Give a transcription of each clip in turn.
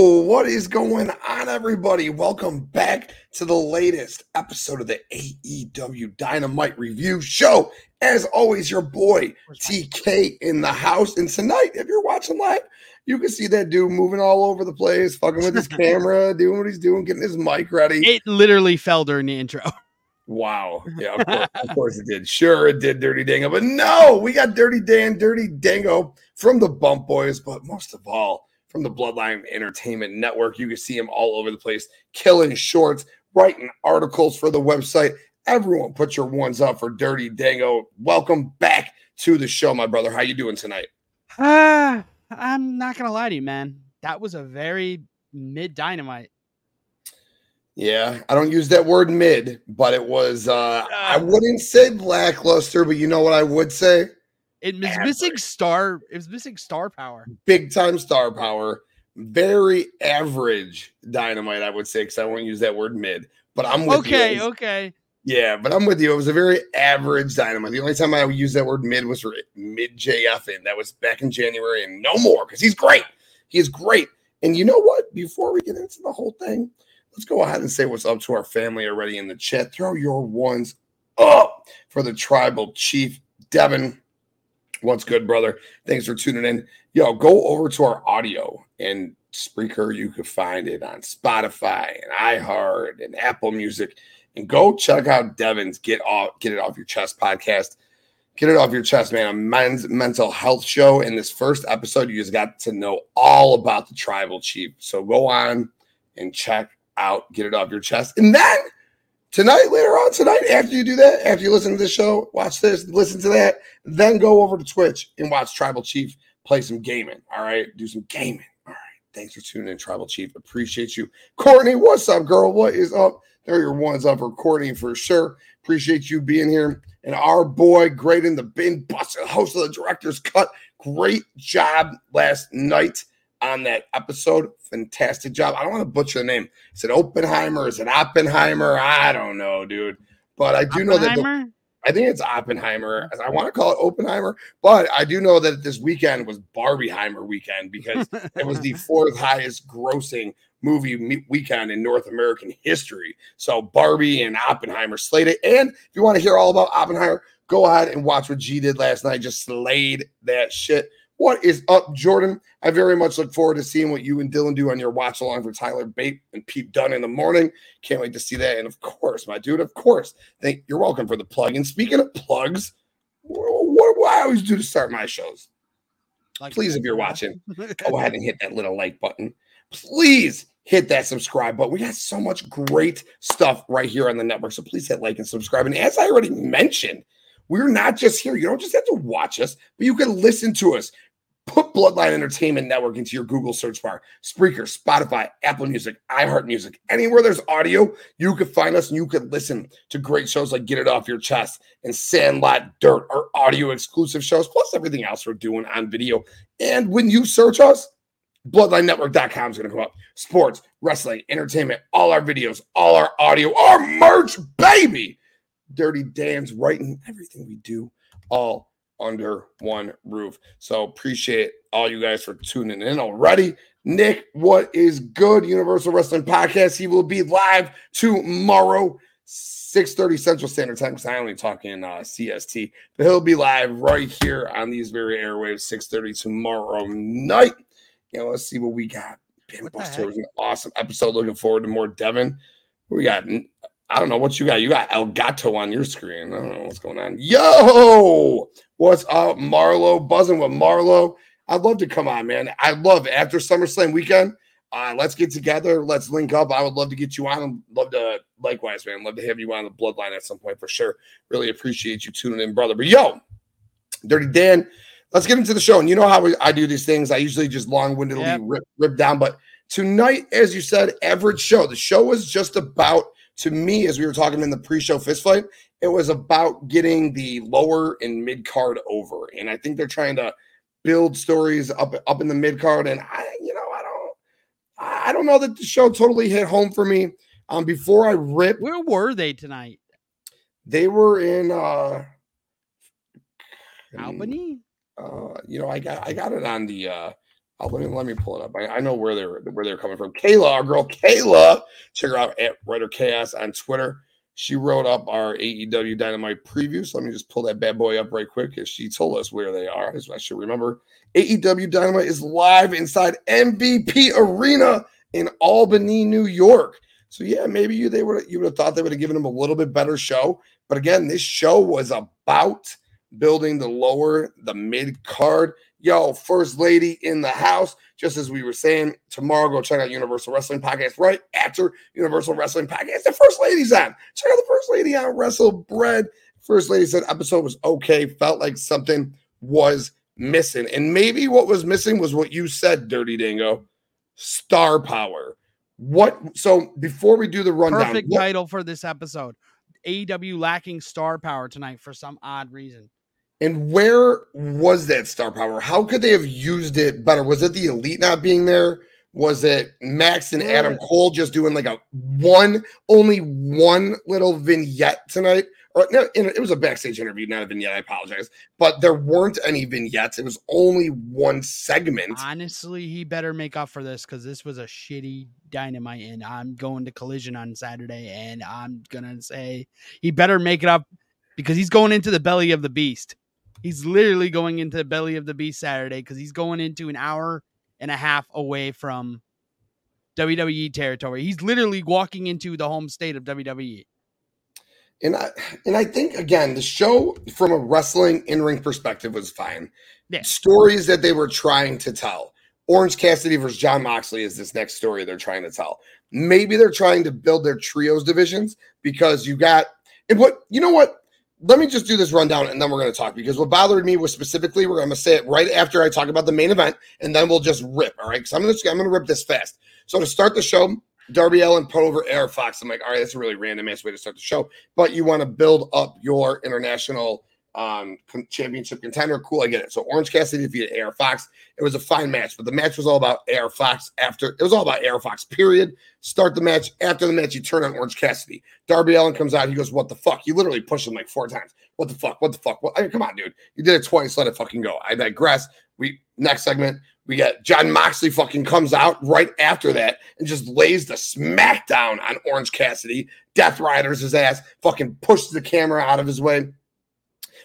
Yo, what is going on, everybody? Welcome back to the latest episode of the AEW Dynamite Review Show. As always, your boy TK in the house. And tonight, if you're watching live, you can see that dude moving all over the place, fucking with his camera, doing what he's doing, getting his mic ready. It literally fell during the intro. Wow. Yeah, of course, of course, it did. Sure, it did, Dirty Dango. But no, we got Dirty Dan, Dirty Dango from the Bump Boys. But most of all, from the Bloodline Entertainment Network. You can see him all over the place, killing shorts, writing articles for the website. Everyone, put your ones up for Dirty Dango. Welcome back to the show, my brother. How you doing tonight? Ah, uh, I'm not gonna lie to you, man. That was a very mid dynamite. Yeah, I don't use that word mid, but it was uh I wouldn't say lackluster, but you know what I would say? It was average. missing star. It was missing star power. Big time star power. Very average dynamite, I would say, because I won't use that word mid. But I'm with okay, you. Okay, okay. Yeah, but I'm with you. It was a very average dynamite. The only time I use that word mid was for mid JF, and that was back in January, and no more because he's great. He is great. And you know what? Before we get into the whole thing, let's go ahead and say what's up to our family already in the chat. Throw your ones up for the tribal chief, Devin. What's good, brother? Thanks for tuning in. Yo, go over to our audio and Spreaker. You can find it on Spotify and iHeart and Apple Music. And go check out Devin's Get Off Get It Off Your Chest podcast. Get it off your chest, man. A men's mental health show. In this first episode, you just got to know all about the tribal chief. So go on and check out, get it off your chest. And then tonight, later on tonight, after you do that, after you listen to this show, watch this, listen to that, then go over to Twitch and watch Tribal Chief play some gaming. All right, do some gaming. All right, thanks for tuning in, Tribal Chief. Appreciate you, Courtney. What's up, girl? What is up? There your ones up for Courtney for sure. Appreciate you being here. And our boy, great in the bin, busted host of the director's cut. Great job last night on that episode. Fantastic job. I don't want to butcher the name. Is it Oppenheimer? Is it Oppenheimer? I don't know, dude. But I do know that the, I think it's Oppenheimer. I want to call it Oppenheimer, but I do know that this weekend was Barbieheimer weekend because it was the fourth highest grossing movie weekend in North American history. So Barbie and Oppenheimer slated. And if you want to hear all about Oppenheimer, go ahead and watch what G did last night. Just slayed that shit. What is up, Jordan? I very much look forward to seeing what you and Dylan do on your watch along for Tyler Bate and Pete Dunn in the morning. Can't wait to see that. And of course, my dude, of course, thank you're welcome for the plug. And speaking of plugs, what do I always do to start my shows? Like Please, if you're watching, go ahead and hit that little like button. Please hit that subscribe button. We got so much great stuff right here on the network. So please hit like and subscribe. And as I already mentioned, we're not just here. You don't just have to watch us, but you can listen to us. Put Bloodline Entertainment Network into your Google search bar. Spreaker, Spotify, Apple Music, iHeart Music. Anywhere there's audio, you can find us and you can listen to great shows like Get It Off Your Chest and Sandlot Dirt, our audio exclusive shows, plus everything else we're doing on video. And when you search us, bloodlinenetwork.com is going to come up. Sports, wrestling, entertainment, all our videos, all our audio, our merch, baby. Dirty Dan's writing everything we do all under one roof. So appreciate all you guys for tuning in already. Nick, what is good? Universal Wrestling Podcast. He will be live tomorrow, 6:30 Central Standard Time. Because I only talk in uh, CST, but he'll be live right here on these very airwaves, 6:30 tomorrow night. Yeah, let's see what we got. Buster was an awesome episode. Looking forward to more Devin. We got I don't know what you got. You got El Gato on your screen. I don't know what's going on. Yo, what's up, Marlo? Buzzing with Marlo. I'd love to come on, man. I love after SummerSlam weekend. Uh, let's get together. Let's link up. I would love to get you on. Love to, likewise, man. Love to have you on the bloodline at some point for sure. Really appreciate you tuning in, brother. But yo, Dirty Dan, let's get into the show. And you know how we, I do these things. I usually just long windedly yep. rip, rip down. But tonight, as you said, average show. The show was just about to me, as we were talking in the pre-show fist fight, it was about getting the lower and mid card over. And I think they're trying to build stories up up in the mid card. And I, you know, I don't I don't know that the show totally hit home for me. Um, before I rip where were they tonight? They were in uh Albany. Uh, you know, I got I got it on the uh Oh, let me let me pull it up. I, I know where they're where they're coming from. Kayla, our girl Kayla, check her out at Writer Chaos on Twitter. She wrote up our AEW Dynamite preview. So let me just pull that bad boy up right quick because she told us where they are. as I should remember. AEW Dynamite is live inside MVP Arena in Albany, New York. So yeah, maybe you they would you would have thought they would have given him a little bit better show. But again, this show was about building the lower, the mid card. Yo, first lady in the house. Just as we were saying, tomorrow go check out Universal Wrestling Podcast right after Universal Wrestling Podcast. The first lady's on. Check out the first lady on Wrestle Bread. First lady said episode was okay. Felt like something was missing, and maybe what was missing was what you said, Dirty Dango, star power. What? So before we do the rundown, Perfect what- title for this episode. AEW lacking star power tonight for some odd reason. And where was that star power? How could they have used it better? Was it the elite not being there? Was it Max and Adam Cole just doing like a one, only one little vignette tonight? Or no, it was a backstage interview, not a vignette. I apologize, but there weren't any vignettes. It was only one segment. Honestly, he better make up for this because this was a shitty dynamite, and I'm going to collision on Saturday, and I'm gonna say he better make it up because he's going into the belly of the beast. He's literally going into the belly of the beast Saturday because he's going into an hour and a half away from WWE territory. He's literally walking into the home state of. WWE. And I and I think again, the show from a wrestling in ring perspective was fine. Yeah. Stories that they were trying to tell. Orange Cassidy versus Jon Moxley is this next story they're trying to tell. Maybe they're trying to build their trios divisions because you got and what you know what? Let me just do this rundown and then we're going to talk because what bothered me was specifically we're going to say it right after I talk about the main event and then we'll just rip. All right, because I'm going to I'm going to rip this fast. So to start the show, Darby Allin put over AR Fox. I'm like, all right, that's a really random ass way to start the show. But you want to build up your international um championship contender. Cool, I get it. So Orange Cassidy defeated AR Fox. It was a fine match, but the match was all about AR Fox after it was all about AR Fox, period. Start the match. After the match, you turn on Orange Cassidy. Darby Allin comes out. He goes, What the fuck? You literally pushed him like four times. What the fuck? What the fuck? What? I mean, come on, dude. You did it twice. Let it fucking go. I digress. We next segment. We got Jon Moxley fucking comes out right after that and just lays the smackdown on Orange Cassidy. Death Riders his ass, fucking pushes the camera out of his way,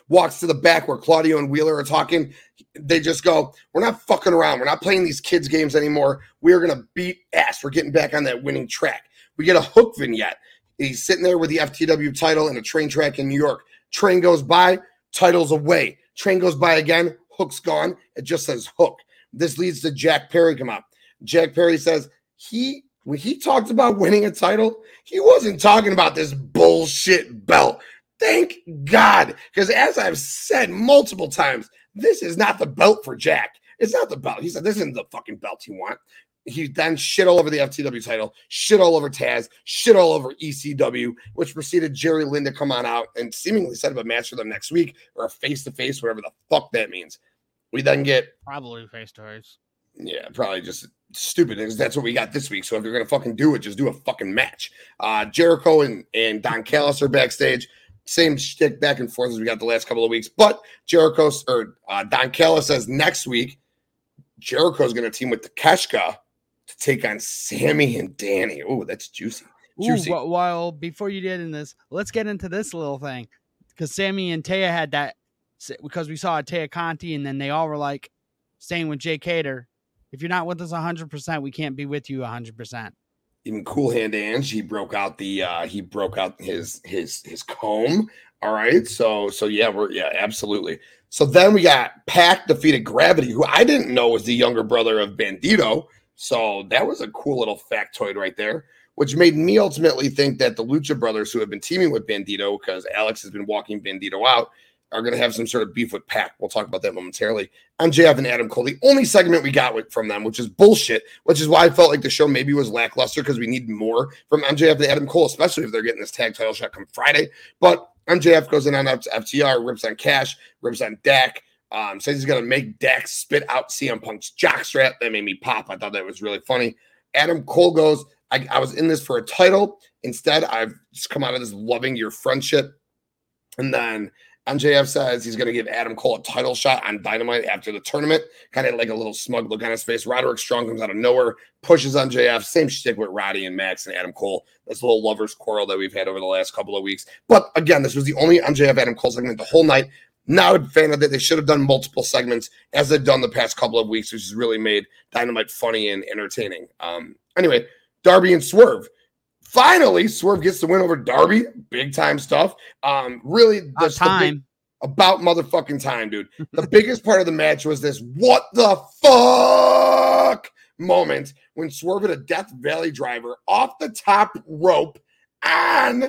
walks to the back where Claudio and Wheeler are talking. They just go, We're not fucking around. We're not playing these kids' games anymore. We're going to beat ass. We're getting back on that winning track. We get a hook vignette. He's sitting there with the FTW title and a train track in New York. Train goes by, title's away. Train goes by again, hook's gone. It just says hook. This leads to Jack Perry come up. Jack Perry says he when he talked about winning a title, he wasn't talking about this bullshit belt. Thank God. Because as I've said multiple times, this is not the belt for Jack. It's not the belt. He said, This isn't the fucking belt you want. He then shit all over the FTW title, shit all over Taz, shit all over ECW, which preceded Jerry Lynn to come on out and seemingly set up a match for them next week or a face to face, whatever the fuck that means. We then get Probably face to face. yeah, probably just stupid because that's what we got this week. So if you're gonna fucking do it, just do a fucking match. Uh Jericho and, and Don Callis are backstage. Same shtick back and forth as we got the last couple of weeks. But Jericho or uh, Don Callis says next week Jericho's gonna team with Takeshita to take on Sammy and Danny. Oh, that's juicy. Ooh, Juicy. wh- well, before you get in this, let's get into this little thing because Sammy and Taya had that because we saw a Taya Conti, and then they all were like staying with Jay Cater. If you're not with us 100%, we can't be with you 100%. Even cool hand Ange, he broke out the uh he broke out his his his comb. All right. So so yeah, we're yeah, absolutely. So then we got Pac defeated Gravity, who I didn't know was the younger brother of Bandito. So that was a cool little factoid right there, which made me ultimately think that the Lucha brothers who have been teaming with Bandito, because Alex has been walking Bandito out, are going to have some sort of beef with Pac. We'll talk about that momentarily. MJF and Adam Cole, the only segment we got with, from them, which is bullshit, which is why I felt like the show maybe was lackluster because we need more from MJF and Adam Cole, especially if they're getting this tag title shot come Friday. But MJF goes in on FTR, rips on Cash, rips on Dax. Um, says he's gonna make Dax spit out CM Punk's jockstrap. That made me pop. I thought that was really funny. Adam Cole goes, I, I was in this for a title. Instead, I've just come out of this loving your friendship. And then MJF says he's going to give Adam Cole a title shot on Dynamite after the tournament. Kind of like a little smug look on his face. Roderick Strong comes out of nowhere, pushes on MJF. Same shtick with Roddy and Max and Adam Cole. This little lovers quarrel that we've had over the last couple of weeks. But again, this was the only MJF Adam Cole segment the whole night. Not a fan of it. They should have done multiple segments as they've done the past couple of weeks, which has really made Dynamite funny and entertaining. Um, anyway, Darby and Swerve. Finally, Swerve gets the win over Darby. Big time stuff. Um, really, About time. big- about motherfucking time, dude. The biggest part of the match was this what the fuck moment when Swerve hit a Death Valley driver off the top rope on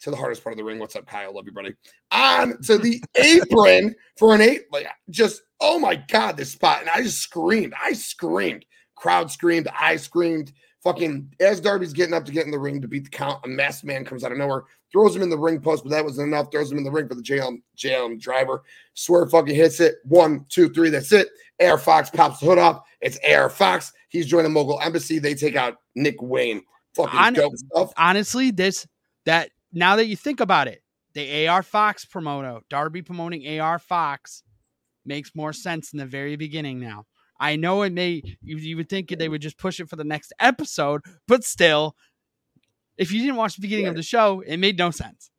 to the hardest part of the ring. What's up, Kyle? Love you, buddy. On to the apron for an eight. Like just oh my god, this spot. And I just screamed. I screamed. Crowd screamed. I screamed. Fucking as Darby's getting up to get in the ring to beat the count, a masked man comes out of nowhere, throws him in the ring post, but that wasn't enough. Throws him in the ring for the JLM, JLM driver. Swerve fucking hits it. One, two, three. That's it. AR Fox pops the hood up. It's AR Fox. He's joining Mogul Embassy. They take out Nick Wayne. Fucking Hon- dope stuff. honestly, this that now that you think about it, the AR Fox promoter, Darby promoting AR Fox makes more sense in the very beginning now. I know it may you, you would think they would just push it for the next episode, but still, if you didn't watch the beginning of the show, it made no sense.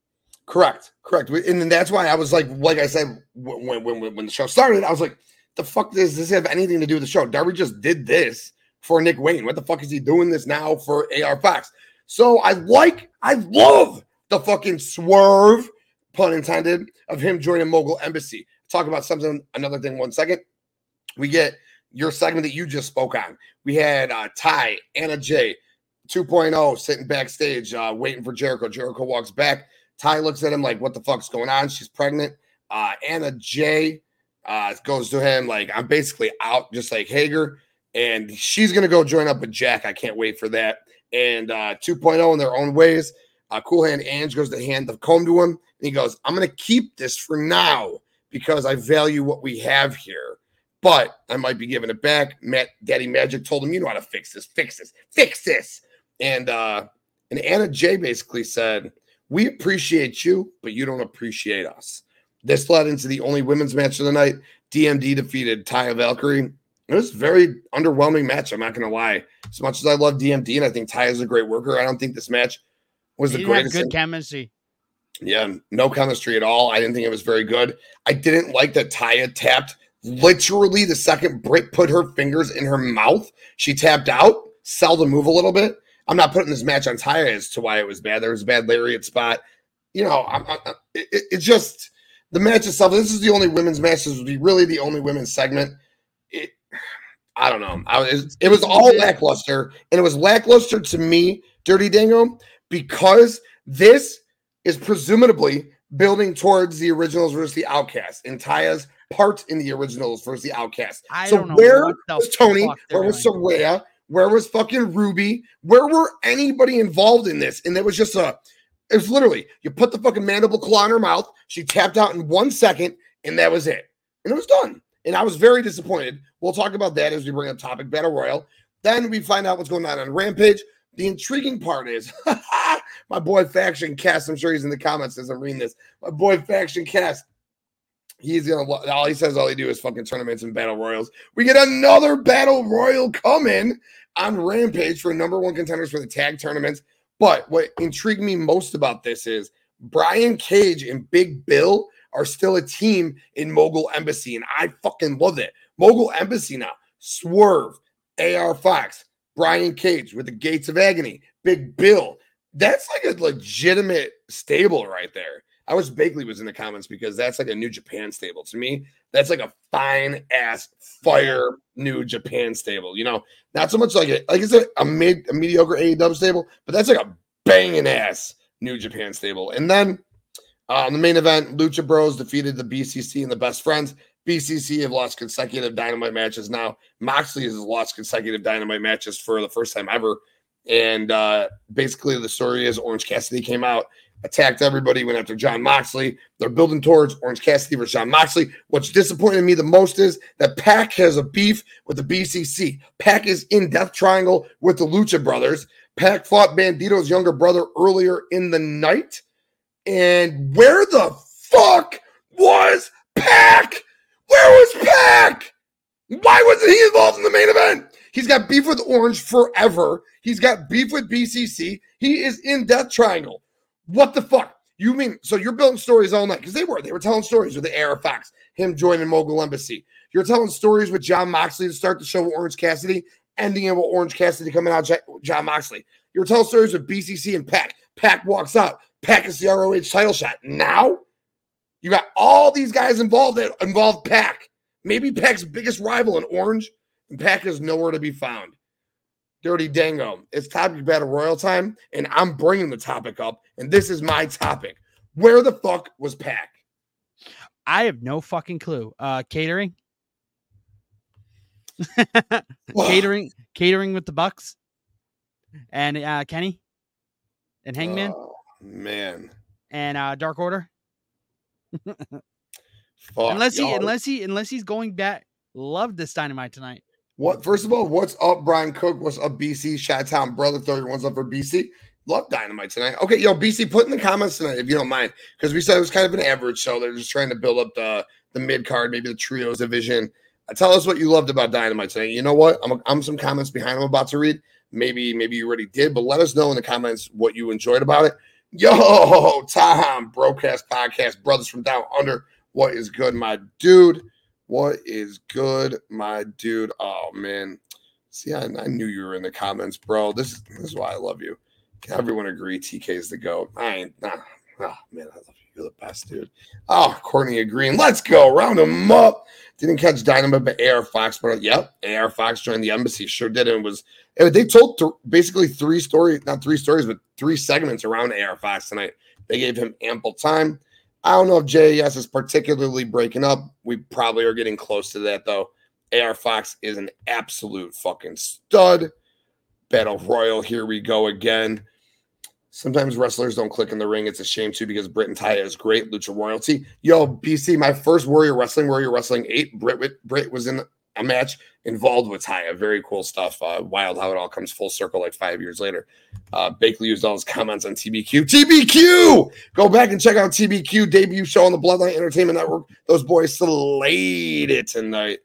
Correct, correct. And then that's why I was like, like I said, when when when, when the show started, I was like, the fuck does this have anything to do with the show? Darby just did this for Nick Wayne. What the fuck is he doing this now for AR Fox? So I like, I love the fucking swerve, pun intended, of him joining Mogul Embassy. Talk about something, another thing, one second. We get your segment that you just spoke on. We had uh, Ty, Anna Jay, 2.0 sitting backstage, uh, waiting for Jericho. Jericho walks back. Ty looks at him like, "What the fuck's going on?" She's pregnant. Uh, Anna Jay uh, goes to him like, "I'm basically out, just like Hager," and she's gonna go join up with Jack. I can't wait for that. And uh, 2.0 in their own ways. Uh, cool Hand Ange goes to hand the comb to him, and he goes, "I'm gonna keep this for now because I value what we have here." But I might be giving it back. Matt Daddy Magic told him, "You know how to fix this. Fix this. Fix this." And uh, and Anna Jay basically said, "We appreciate you, but you don't appreciate us." This led into the only women's match of the night. DMD defeated Taya Valkyrie. It was a very underwhelming match. I'm not going to lie. As much as I love DMD and I think Taya's a great worker, I don't think this match was They the greatest. good chemistry. yeah, no chemistry at all. I didn't think it was very good. I didn't like that Taya tapped literally the second Britt put her fingers in her mouth. She tapped out, sell the move a little bit. I'm not putting this match on Taya as to why it was bad. There was a bad lariat spot. You know, I'm, i it, just the match itself. This is the only women's match. This would be really the only women's segment. It, I don't know. I was, it was all lackluster, and it was lackluster to me, Dirty Dango, because this is presumably building towards the originals versus the outcasts and Taya's part in the originals versus the outcasts. I so where was Toni? Where was doing. Saraya? Where was fucking Ruby? Where were anybody involved in this? And it was just a, it was literally, you put the fucking mandible claw in her mouth, she tapped out in one second, and that was it. And it was done. And I was very disappointed. We'll talk about that as we bring up topic Battle Royal. Then we find out what's going on on Rampage. The intriguing part is my boy Faction Cast. I'm sure he's in the comments as I'm reading this. My boy Faction Cast. He's gonna all he says, all he do is fucking tournaments and battle royals. We get another battle royal coming on Rampage for number one contenders for the tag tournaments. But what intrigued me most about this is Brian Cage and Big Bill are still a team in Mogul Embassy, and I fucking love it. Mogul Embassy now, Swerve, AR Fox, Brian Cage with the Gates of Agony, Big Bill. That's like a legitimate stable right there. I wish Bakley was in the comments because that's like a New Japan stable. To me, that's like a fine ass fire New Japan stable. You know, not so much like a like it's a, a mid a mediocre AEW stable, but that's like a banging ass New Japan stable. And then uh, the main event, Lucha Bros defeated the BCC and the Best Friends. BCC have lost consecutive Dynamite matches now. Moxley has lost consecutive Dynamite matches for the first time ever. And uh, basically, the story is Orange Cassidy came out, attacked everybody, went after Jon Moxley. They're building towards Orange Cassidy versus John Moxley. What's disappointed me the most is that Pac has a beef with the BCC. Pac is in Death Triangle with the Lucha Brothers. Pac fought Bandito's younger brother earlier in the night. And where the fuck was Pac? Where was Pac? Why wasn't he involved in the main event? He's got beef with Orange forever. He's got beef with BCC. He is in Death Triangle. What the fuck? You mean so you're building stories all night? Because they were. They were telling stories with the AR Fox, him joining Mogul Embassy. You're telling stories with Jon Moxley to start the show with Orange Cassidy, ending it with Orange Cassidy coming out Jon Moxley. You're telling stories with BCC and Pac. Pac walks out. Pac is the ROH title shot. Now you got all these guys involved that involved Pac. Maybe Pac's biggest rival in Orange, and Pac is nowhere to be found. Dirty Dango. It's topic battle royal time, and I'm bringing the topic up, and this is my topic. Where the fuck was Pac? I have no fucking clue. Uh, catering, catering, catering with the Bucks, and uh, Kenny, and Hangman. Oh, man, and uh, Dark Order. unless he, unless he, unless he's going back. Love this dynamite tonight. What? First of all, what's up, Brian Cook? What's up, BC? Shot Town brother, thirty one's up for BC. Love Dynamite tonight. Okay, yo, BC, put in the comments tonight if you don't mind, because we said it was kind of an average show. They're just trying to build up the the mid card, maybe the trios division. Uh, tell us what you loved about Dynamite tonight. You know what? I'm I'm some comments behind. I'm about to read. Maybe maybe you already did, but let us know in the comments what you enjoyed about it. Yo, Tom, Broadcast Podcast, Brothers from Down Under. What is good, my dude? What is good, my dude? Oh man, see, I, I knew you were in the comments, bro. This is this is why I love you. Can everyone agree TK is the goat? I ain't nah. Oh man, I love you. You're the best, dude. Oh, Courtney agreeing. Let's go. Round them up. Didn't catch Dynamite, but AR Fox. But yep, AR Fox joined the embassy. Sure did. And was eh, they told th- basically three stories, not three stories, but three segments around AR Fox tonight. They gave him ample time. I don't know if JAS is particularly breaking up. We probably are getting close to that though. AR Fox is an absolute fucking stud. Battle Royal, here we go again. Sometimes wrestlers don't click in the ring. It's a shame too because Britt and Taya is great. Lucha royalty. Yo, BC, my first Warrior Wrestling, Warrior Wrestling 8, Britt, Britt was in a match involved with Taya. Very cool stuff. Uh, wild how it all comes full circle like five years later. Uh, Bakley used all his comments on TBQ. TBQ! Go back and check out TBQ debut show on the Bloodline Entertainment Network. Those boys slayed it tonight.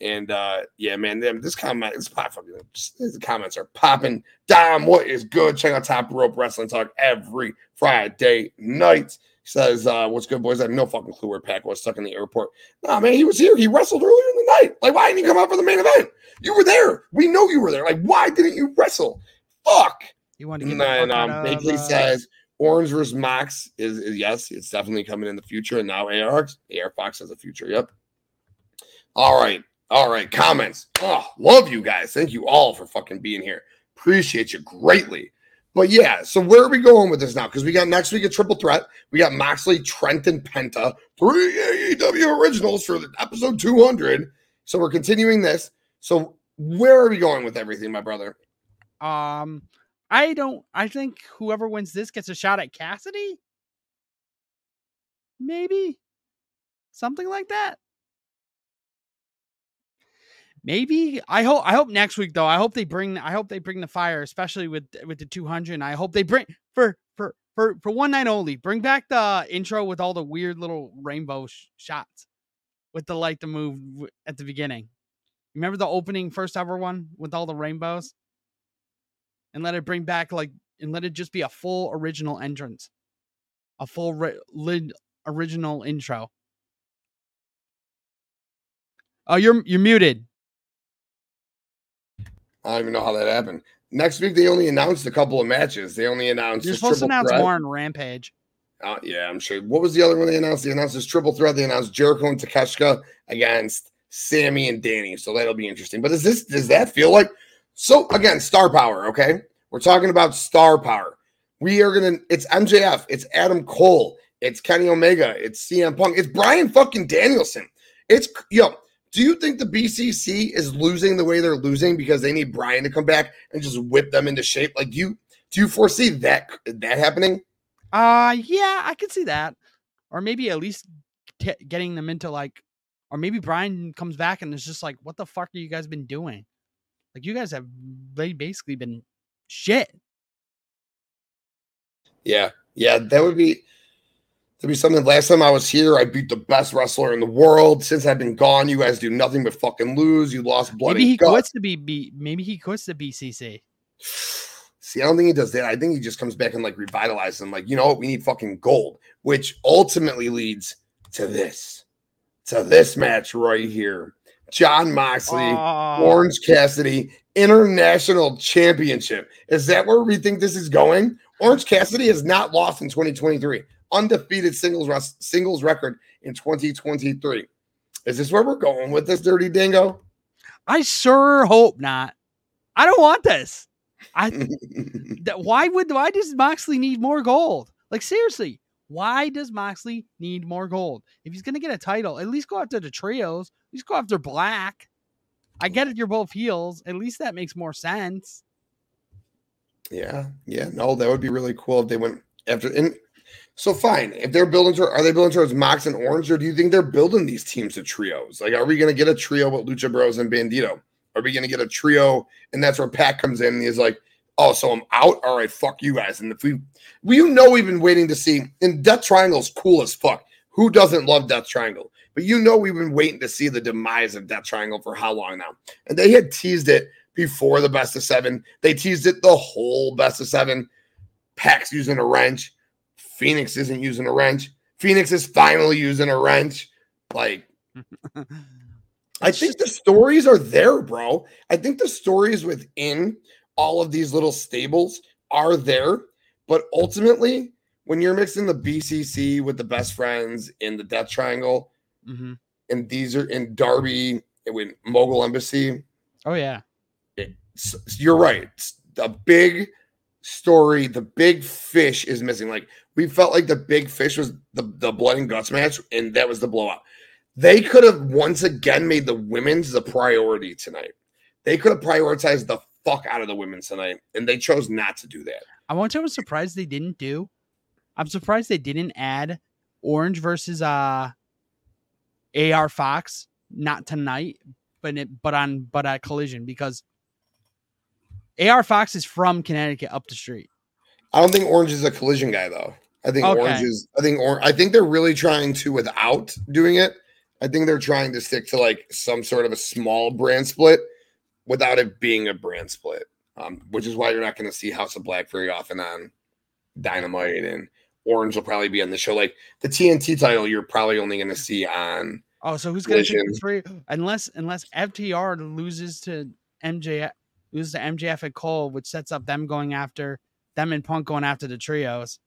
And uh, yeah, man, this comment is pop fucking the comments are popping. Dom, what is good? Check out Top Rope Wrestling Talk every Friday night. Says, uh, what's good, boys? I have no fucking clue where Pac was stuck in the airport. Nah, man, he was here. He wrestled earlier in the night. Like, why didn't he come out for the main event? You were there. We know you were there. Like, why didn't you wrestle? Fuck. You wanted to get and um, Bakley uh... says Orange versus Mox is, is, yes, it's definitely coming in the future. And now AR AR Fox has a future. Yep. All right. All right, comments. Oh, love you guys. Thank you all for fucking being here. Appreciate you greatly. But yeah, so where are we going with this now? Because we got next week a triple threat. We got Moxley, Trent, and Penta, three AEW originals for episode 200. So we're continuing this. So where are we going with everything, my brother? Um, I don't. I think whoever wins this gets a shot at Cassidy. Maybe something like that maybe I hope I hope next week though. I hope they bring I hope they bring the fire, especially with with the 200. I hope they bring for for for for one night only. Bring back the intro with all the weird little rainbow sh- shots with the light to move at the beginning. Remember the opening first ever one with all the rainbows? And let it bring back like and let it just be a full original entrance. A full ri- lid original intro. Oh, you're you're muted. I don't even know how that happened. Next week they only announced a couple of matches. They only announced. You're supposed to announce threat. more on Rampage. Uh, yeah, I'm sure. What was the other one they announced? They announced this triple threat. They announced Jericho and Takeshita against Sammy and Danny. So that'll be interesting. But does this does that feel like so again, star power, okay? We're talking about star power. We are gonna it's MJF, it's Adam Cole, it's Kenny Omega, it's CM Punk, it's Brian fucking Danielson. It's yo, do you think the BCC is losing the way they're losing because they need Brian to come back and just whip them into shape? Like, do you do you foresee that that happening? Uh yeah, I could see that, or maybe at least t- getting them into like, or maybe Brian comes back and it's just like, what the fuck are you guys been doing? Like, you guys have they basically been shit. Yeah, yeah, that would be To be something. Last time I was here, I beat the best wrestler in the world. Since I've been gone, you guys do nothing but fucking lose. You lost blood. Maybe he guts. quits to be, be maybe he quits the BCC. See, I don't think he does that. I think he just comes back and like revitalizes them. Like, you know what? We need fucking gold, which ultimately leads to this, to this match right here. Jon Moxley, Oh, Orange Cassidy, International Championship. Is that where we think this is going? Orange Cassidy has not lost in 2023. Undefeated singles singles record in 2023. Is this where we're going with this dirty dango? I sure hope not. I don't want this. I that why would why does Moxley need more gold? Like seriously, why does Moxley need more gold? If he's gonna get a title, at least go after the trios. At least go after Black. I get it, you're both heels. At least that makes more sense. Yeah, yeah, no, that would be really cool if they went after. And so, fine, if they're building, to, are they building towards Mox and Orange, or do you think they're building these teams to trios? Like, are we going to get a trio with Lucha Bros and Bandito? Are we going to get a trio, and that's where Pac comes in and he's like, "Oh, so I'm out. All right, fuck you guys." And if we, we you know, we've been waiting to see. And Death Triangle's cool as fuck. Who doesn't love Death Triangle? But you know, we've been waiting to see the demise of Death Triangle for how long now? And they had teased it before the best of seven. They teased it the whole best of seven. Pac's using a wrench. Phoenix isn't using a wrench. Phoenix is finally using a wrench. Like, I think the stories are there, bro. I think the stories within all of these little stables are there. But ultimately, when you're mixing the BCC with the best friends in the Death Triangle, hmm and these are in Darby with Mogul Embassy, Oh yeah. s- you're right. It's The big story, the big fish is missing. Like we felt like the big fish was the, the blood and guts match, and that was the blowout. They could have once again made the women's the priority tonight. They could have prioritized the fuck out of the women tonight, and they chose not to do that. I want to. I'm surprised they didn't do. I'm surprised they didn't add Orange versus uh AR Fox not tonight, but it but on but at Collision because AR Fox is from Connecticut up the street. I don't think Orange is a collision guy though. I think Okay. Orange is. I think or, I think they're really trying to without doing it. I think they're trying to stick to like some sort of a small brand split without it being a brand split. Um, which is why you're not going to see House of Black very often on Dynamite, and Orange will probably be on the show. Like the TNT title, you're probably only going to see on. Oh, so who's gonna take Collision. the three? Unless unless FTR loses to MJF, loses to MJF at Cole, which sets up them going after them and Punk going after the trios.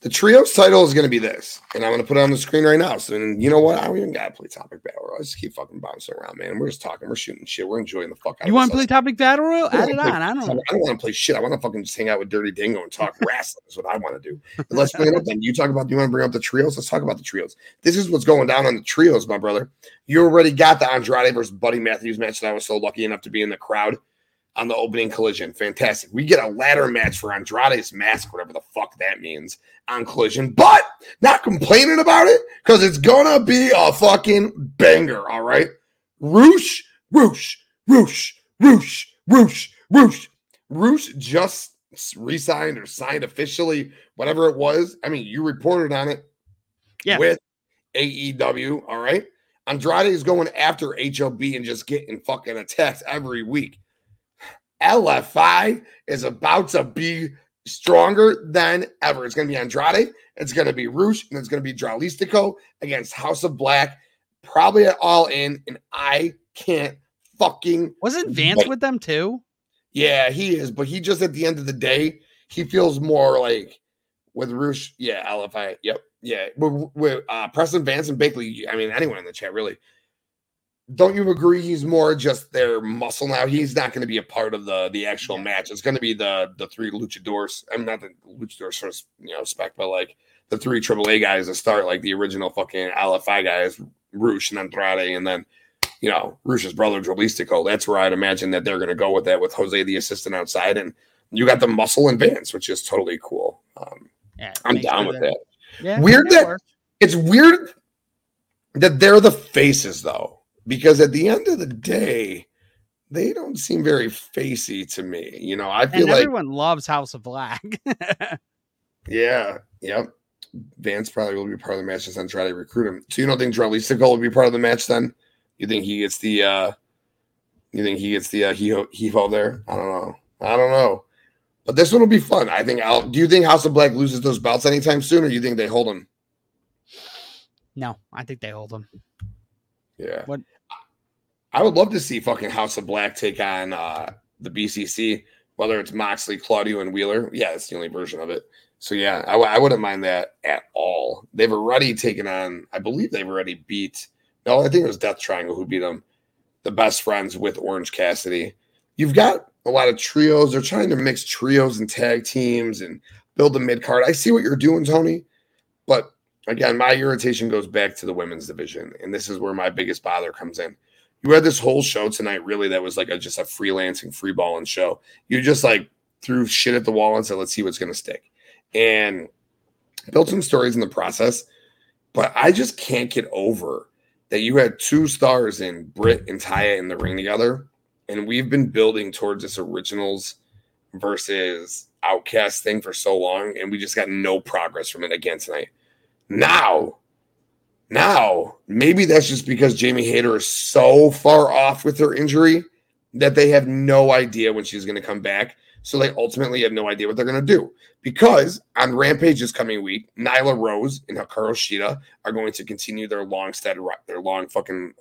The trios title is going to be this, and I'm going to put it on the screen right now. So, you know what? I don't even got to play topic battle. Royal. I just keep fucking bouncing around, man. We're just talking. We're shooting shit. We're enjoying the fuck out. You want to play. Topic Battle Royal? I don't Add it on. I don't. I don't want to play shit. I want to fucking just hang out with Dirty Dango and talk wrestling. Is what I want to do. But let's bring it up then. You talk about. Do you want to bring up the trios? Let's talk about the trios. This is what's going down on the trios, my brother. You already got the Andrade versus Buddy Matthews match that I was so lucky enough to be in the crowd on the opening collision. Fantastic. We get a ladder match for Andrade's mask, whatever the that means, on collision, but not complaining about it because it's gonna be a fucking banger. All right. Roosh, roosh, roosh, roosh, roosh, roosh. Roosh just re-signed or signed officially, whatever it was. I mean, you reported on it Yeah. with AEW. All right. Andrade is going after HOB and just getting fucking attacked every week. LFI is about to be stronger than ever. It's going to be Andrade, it's going to be Roosh, and it's going to be Dralistico against House of Black, probably at all in. And I can't fucking Wasn't Vance Wait. with them too? yeah, he is, but he just at the end of the day, he feels more like with Roosh. Yeah, LFI. Yep. Yeah. With, with uh, Preston Vance and Bakley, I mean, anyone in the chat, really. Don't you agree? He's more just their muscle now. He's not going to be a part of the the actual Yeah. match. It's going to be the the three luchadors. I'm not the luchadors sort of you know spec, but like the three AAA guys that start like the original fucking LFI guys, Roosh and Andrade, and then you know, Roosh's brother Dralistico. That's where I'd imagine that they're going to go with that with Jose the assistant outside, and you got the muscle and Vance, which is totally cool. Um, Yeah, I'm down with the- that. Yeah, Weird that that- works. It's weird that they're the faces though, because at the end of the day, they don't seem very facey to me. You know, I feel and like everyone loves House of Black. yeah, yep. Vance probably will be part of the match and then try to recruit him. So you don't think Dralistico will be part of the match then? You think he gets the uh you think he gets the uh he heave there? I don't know. I don't know. But this one will be fun. I think I'll do you think House of Black loses those belts anytime soon, or you think they hold them? No, I think they hold them. Yeah. What I would love to see fucking House of Black take on uh the BCC, whether it's Moxley, Claudio, and Wheeler. Yeah, it's the only version of it. So yeah, I w- I wouldn't mind that at all. They've already taken on, I believe they've already beat. No, I think it was Death Triangle who beat them. The best friends with Orange Cassidy. You've got a lot of trios. They're trying to mix trios and tag teams and build a mid card. I see what you're doing, Tony, but again, my irritation goes back to the women's division, and this is where my biggest bother comes in. You had this whole show tonight, really, that was like a, just a freelancing, free balling show. You just like threw shit at the wall and said, "Let's see what's going to stick." and built some stories in the process. But I just can't get over that you had two stars in Britt and Taya in the ring together. And we've been building towards this originals versus outcast thing for so long, and we just got no progress from it again tonight. Now, now, maybe that's just because Jamie Hayter is so far off with her injury that they have no idea when she's going to come back. So they ultimately have no idea what they're going to do. Because on Rampage this coming week, Nyla Rose and Hikaru Shida are going to continue their long stead, their long fucking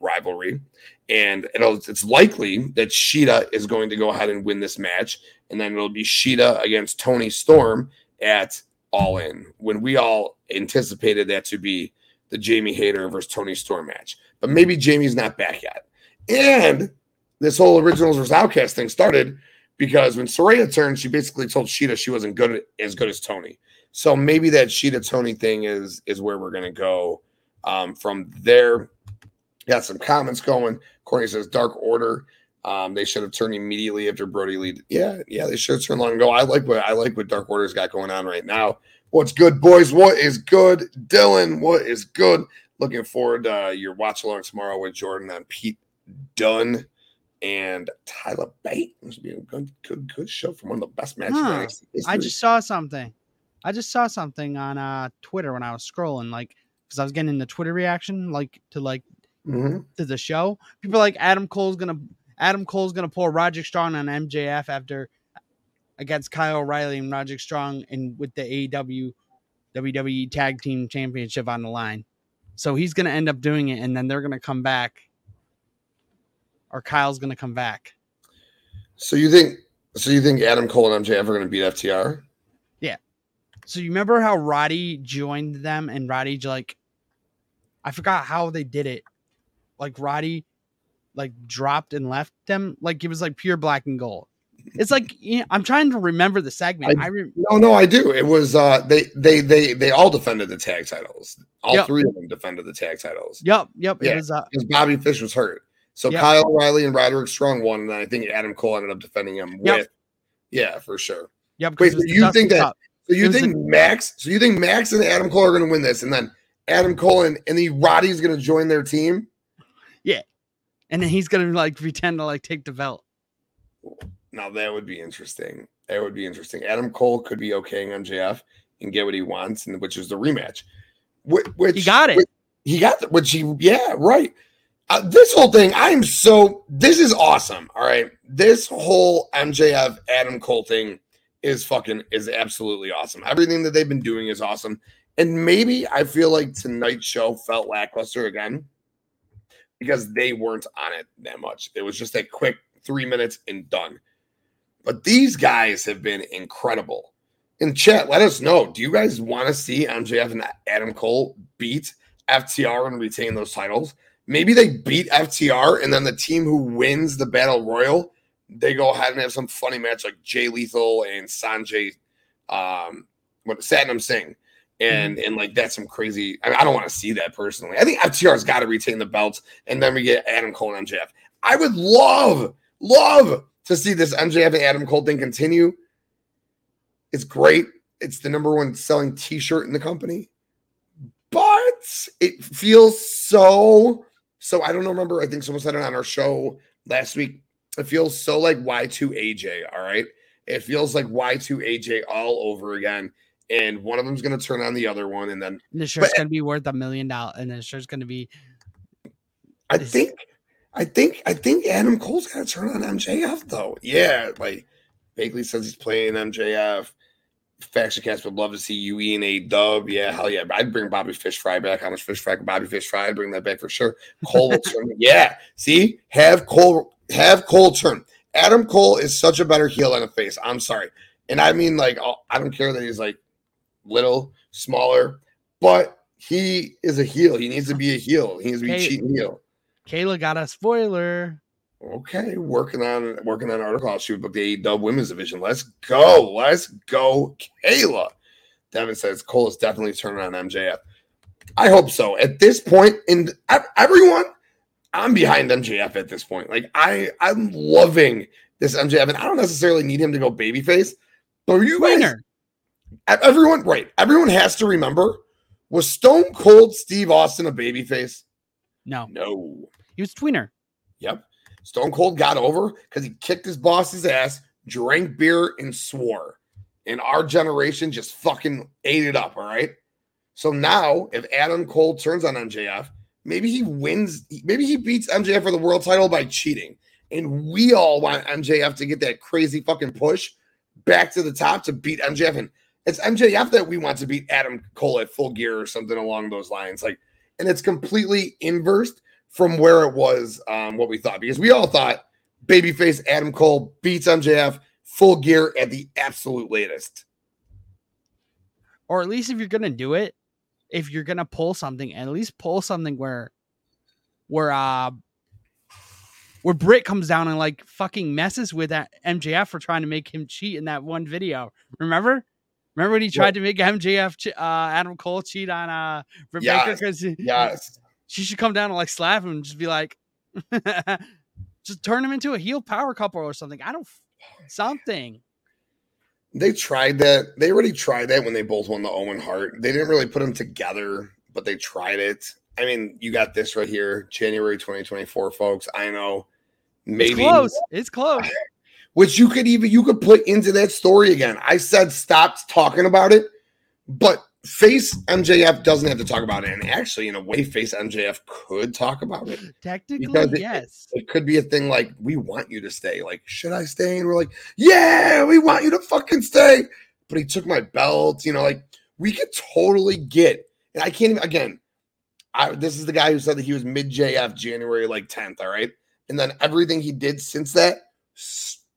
rivalry, and it's likely that Shida is going to go ahead and win this match, and then it'll be Shida against Toni Storm at All In when we all anticipated that to be the Jamie Hayter versus Toni Storm match, but maybe Jamie's not back yet, and this whole originals versus outcast thing started because when Saraya turned, she basically told Shida she wasn't good as good as Toni. So maybe that Shida Toni thing is is where we're gonna go um, from there. Got some comments going. Courtney says Dark Order. Um, they should have turned immediately after Brodie lead. Yeah, yeah, they should have turned long ago. I like what I like what Dark Order's got going on right now. What's good, boys? What is good, Dylan? What is good? Looking forward to uh, your watch along tomorrow with Jordan and Pete Dunn and Tyler Bate. This would be a good, good, good show from one of the best matches. Huh. I just saw something. I just saw something on uh Twitter when I was scrolling, like because I was getting the Twitter reaction, like to like mm-hmm. to the show. People like Adam Cole's gonna Adam Cole's gonna pull Roger Strong on MJF after against Kyle O'Reilly and Roderick Strong and with the AEW WWE Tag Team Championship on the line. So he's gonna end up doing it, and then they're gonna come back or Kyle's going to come back. So you think? So you think Adam Cole and MJF are going to beat FTR? Yeah. So you remember how Roddy joined them and Roddy like, I forgot how they did it. Like Roddy, like dropped and left them. Like it was like pure black and gold. It's like you know, I'm trying to remember the segment. I, I re- no, no, I do. It was uh they they they they all defended the tag titles. All yep. three of them defended the tag titles. Yep, yep. Yeah, it was uh, because Bobby Fish was hurt. So yep. Kyle O'Reilly and Roderick Strong won, and I think Adam Cole ended up defending him yep. with. Yeah, for sure. Yep. Wait, so you think that? So you think the, Max? So you think Max and Adam Cole are going to win this, and then Adam Cole and, and the Roddy's going to join their team? Yeah, and then he's going to like pretend to like take the belt. Now that would be interesting. That would be interesting. Adam Cole could be okaying MJF and get what he wants, and which is the rematch. Which, which he got it. Which, he got the, which he yeah right. Uh, this whole thing, I'm so this is awesome. All right, this whole MJF Adam Cole thing is fucking is absolutely awesome. Everything that they've been doing is awesome, and maybe I feel like tonight's show felt lackluster again because they weren't on it that much. It was just a quick three minutes and done. But these guys have been incredible. In chat, let us know. Do you guys want to see MJF and Adam Cole beat FTR and retain those titles? Maybe they beat FTR and then the team who wins the battle royal, they go ahead and have some funny match like Jay Lethal and Sonjay, um, what Satnam Singh. And mm-hmm. and like that's some crazy. I, mean, I don't want to see that personally. I think FTR's got to retain the belts, and then we get Adam Cole and MJF. I would love, love to see this MJF and Adam Cole thing continue. It's great. It's the number one selling T-shirt in the company, but it feels so so I don't remember. I think someone said it on our show last week. It feels so like Y2AJ. All right. It feels like Y2AJ all over again. and one of them's going to turn on the other one, and then And the shirt's gonna be worth a million dollars, and the shirt's gonna be I think, I think, I think Adam Cole's got to turn on MJF though. Yeah, like Bakley says he's playing MJF. Faction Cast would love to see UE and A Dub. Yeah, hell yeah. I'd bring Bobby Fish Fry back. How much Fish Fry? Bobby Fish Fry. I'd bring that back for sure. Cole will turn. Yeah, see, have Cole, have Cole turn. Adam Cole is such a better heel than a face. I'm sorry, and I mean like I'll- I don't care that he's like little, smaller, but he is a heel. He needs to be a heel. He needs to be Hey. cheating heel. Kayla got a spoiler. Okay, working on working on an article. I'll shoot book the AEW women's division. Let's go. Let's go, Kayla. Devin says Cole is definitely turning on MJF. I hope so. At this point, and ev- everyone, I'm behind MJF at this point. Like I, I'm loving this MJF, and I don't necessarily need him to go babyface. But you guys, Winner. ev- everyone, right? Everyone has to remember: was Stone Cold Steve Austin a babyface? No, No. he was tweener. Yep. Stone Cold got over because he kicked his boss's ass, drank beer, and swore. And our generation just fucking ate it up. All right. So now, if Adam Cole turns on MJF, maybe he wins. Maybe he beats MJF for the world title by cheating. And we all want MJF to get that crazy fucking push back to the top to beat MJF. And it's MJF that we want to beat Adam Cole at full gear or something along those lines. Like, and it's completely inversed from where it was um, what we thought because we all thought babyface Adam Cole beats MJF full gear at the absolute latest. Or at least if you're gonna do it, if you're gonna pull something, at least pull something where where uh where Britt comes down and like fucking messes with that MJF for trying to make him cheat in that one video. Remember? Remember when he tried to make MJF uh Adam Cole cheat on uh Rebecca Yes. because Yes. she should come down and like slap him and just be like just turn him into a heel power couple or something. I don't something. They tried that. They already tried that when they both won the Owen Hart. They didn't really put them together, but they tried it. I mean, you got this right here, January 2024, folks. I know. Maybe It's Maybe close. It's close. Which you could even you could put into that story again. I said stop talking about it, but face MJF doesn't have to talk about it. And actually, in a way, face MJF could talk about it. Technically, it- yes. It could be a thing like, we want you to stay. Like, should I stay? And we're like, yeah, we want you to fucking stay. But he took my belt, you know, like we could totally get, and I can't even again. I this is the guy who said that he was mid JF January like 10th, all right. And then everything he did since that,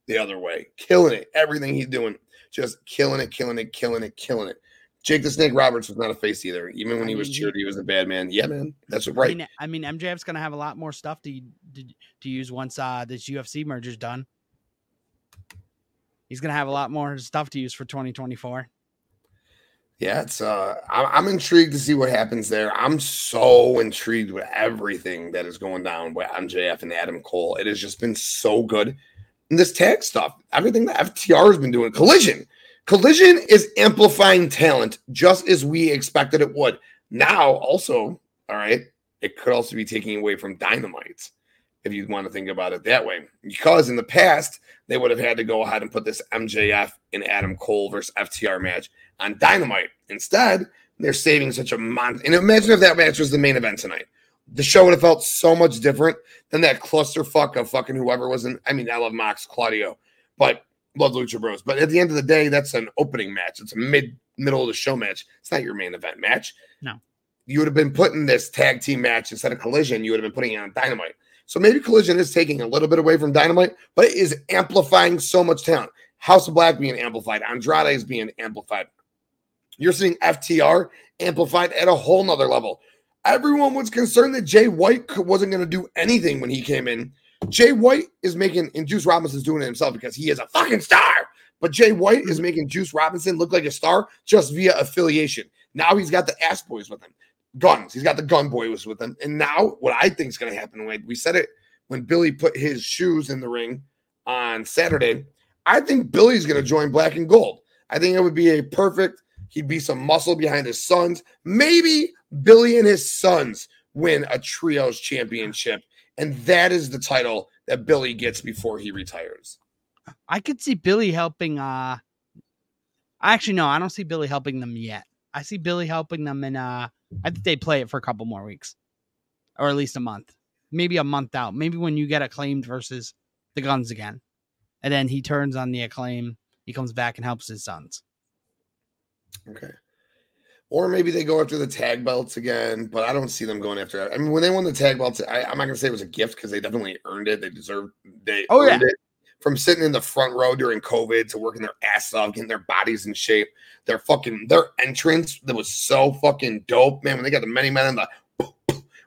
the other way, killing it. Everything he's doing, just killing it, killing it, killing it, killing it. Jake the Snake Roberts was not a face either. Even when I he was mean, he- cheered, he was a bad man. Yeah, man. That's I right. mean, I mean, MJF's gonna have a lot more stuff to to, to use once uh this UFC merger's done. He's gonna have a lot more stuff to use for 2024. Yeah, it's uh I'm, I'm intrigued to see what happens there. I'm so intrigued with everything that is going down with MJF and Adam Cole. It has just been so good. And this tag stuff, everything that FTR has been doing, collision. Collision is amplifying talent just as we expected it would. Now, also, all right, it could also be taking away from dynamite if you want to think about it that way. Because in the past, they would have had to go ahead and put this MJF and Adam Cole versus FTR match on Dynamite. Instead, they're saving such a month. And imagine if that match was the main event tonight. The show would have felt so much different than that clusterfuck of fucking whoever was in. I mean, I love Mox, Claudio, but love Lucha Bros. But at the end of the day, that's an opening match. It's a mid middle of the show match. It's not your main event match. No. You would have been putting this tag team match instead of collision, you would have been putting it on Dynamite. So maybe collision is taking a little bit away from Dynamite, but it is amplifying so much talent. House of Black being amplified, Andrade is being amplified. You're seeing FTR amplified at a whole nother level. Everyone was concerned that Jay White wasn't going to do anything when he came in. Jay White is making, and Juice Robinson's doing it himself because he is a fucking star. But Jay White is mm-hmm. making Juice Robinson look like a star just via affiliation. Now he's got the ass boys with him, guns. He's got the gun boys with him. And now what I think is going to happen, when we said it when Billy put his shoes in the ring on Saturday, I think Billy's going to join Black and Gold. I think it would be a perfect. He'd be some muscle behind his sons. Maybe Billy and his sons win a trios championship, and that is the title that Billy gets before he retires. I could see Billy helping. uh Actually, no, I don't see Billy helping them yet. I see Billy helping them and uh I think they play it for a couple more weeks. Or at least a month. Maybe a month out. Maybe when you get acclaimed versus the guns again. And then he turns on the acclaim. He comes back and helps his sons. Okay. Or maybe they go after the tag belts again, but I don't see them going after. That. I mean, when they won the tag belts, I, am not gonna say it was a gift because they definitely earned it. They deserved. They oh yeah. It. From sitting in the front row during COVID to working their ass off, getting their bodies in shape, their fucking their entrance that was so fucking dope, man. When they got the many men in the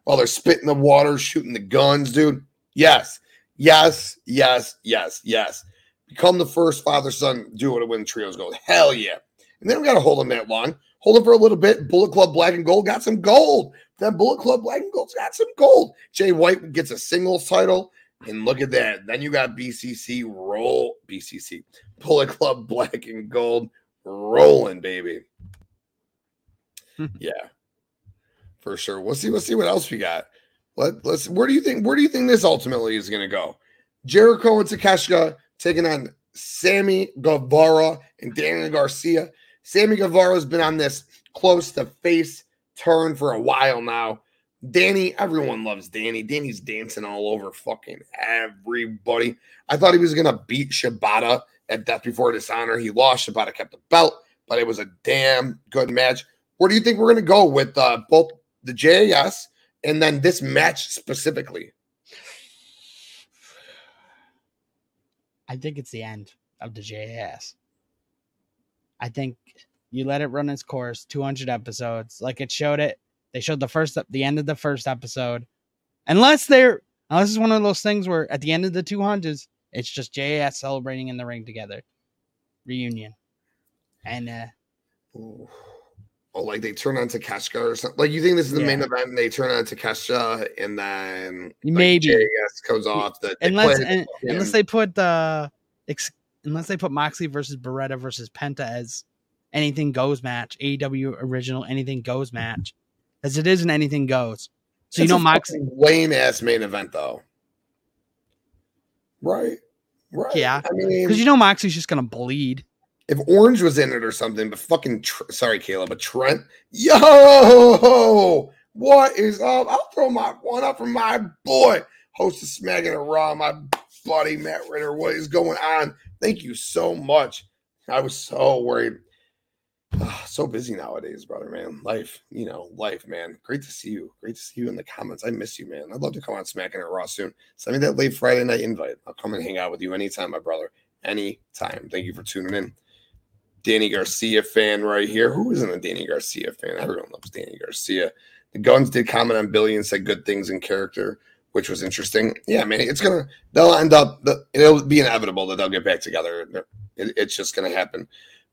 while they're spitting the water, shooting the guns, dude. Yes, yes, yes, yes, yes. Become the first father son duo to win trios gold. Hell yeah. And they don't got to hold them that long. Hold them for a little bit. Bullet Club Black and Gold got some gold. That Bullet Club Black and Gold's got some gold. Jay White gets a singles title. And look at that. Then you got BCC roll, BCC, Bullet Club Black and Gold rolling, baby. yeah, for sure. We'll see. We'll see what else we got. Let, let's. Where do you think? Where do you think this ultimately is going to go? Jericho and Takeshita taking on Sammy Guevara and Daniel Garcia. Sammy Guevara has been on this close to face turn for a while now. Danny, everyone loves Danny. Danny's dancing all over fucking everybody. I thought he was gonna beat Shibata at Death Before Dishonor. He lost. Shibata kept the belt, but it was a damn good match. Where do you think we're gonna go with uh, both the JAS and then this match specifically? I think it's the end of the JAS. I think you let it run its course, 200 episodes, like it showed it. They showed the first, the end of the first episode. Unless they're, unless it's one of those things where at the end of the 200s, it's just JAS celebrating in the ring together, reunion, and uh, oh, like they turn on Takeshita or something. Like you think this is the yeah. main event, and they turn on Takeshita, and then like, maybe JAS comes off. That unless and, unless they put the ex- unless they put Moxley versus Beretta versus Penta as anything goes match, AEW original anything goes mm-hmm. match, as it is an anything goes. So That's you know Moxley lame ass main event though. Right. Right. Yeah. I mean, because you know Moxley's just gonna bleed. If Orange was in it or something, but fucking tr- sorry, Caleb, but Trent, yo, what is up? I'll throw my one up for my boy, host of Smacking It Raw, my buddy Matt Ritter. What is going on? Thank you so much. I was so worried. Oh, so busy nowadays, brother, man. Life, you know, life, man. Great to see you. Great to see you in the comments. I miss you, man. I'd love to come on Smacking It Raw soon. Send me that late Friday night invite. I'll come and hang out with you anytime, my brother. Anytime. Thank you for tuning in. Danny Garcia fan right here. Who isn't a Danny Garcia fan? Everyone loves Danny Garcia. The Guns did comment on Billy and said good things in character which was interesting. Yeah, man, it's gonna they'll end up it'll be inevitable that they'll get back together. It's just gonna happen.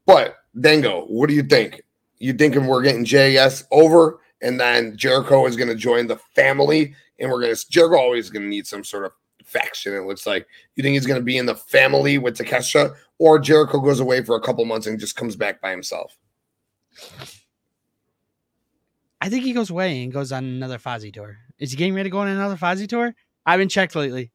But Dango, what do you think? You thinking we're getting JS over, and then Jericho is gonna join the family, and we're gonna Jericho always gonna need some sort of faction. It looks like you think he's gonna be in the family with Takeshita, or Jericho goes away for a couple months and just comes back by himself. I think he goes away and goes on another Fozzy tour. Is he getting ready to go on another Fozzy tour? I haven't checked lately.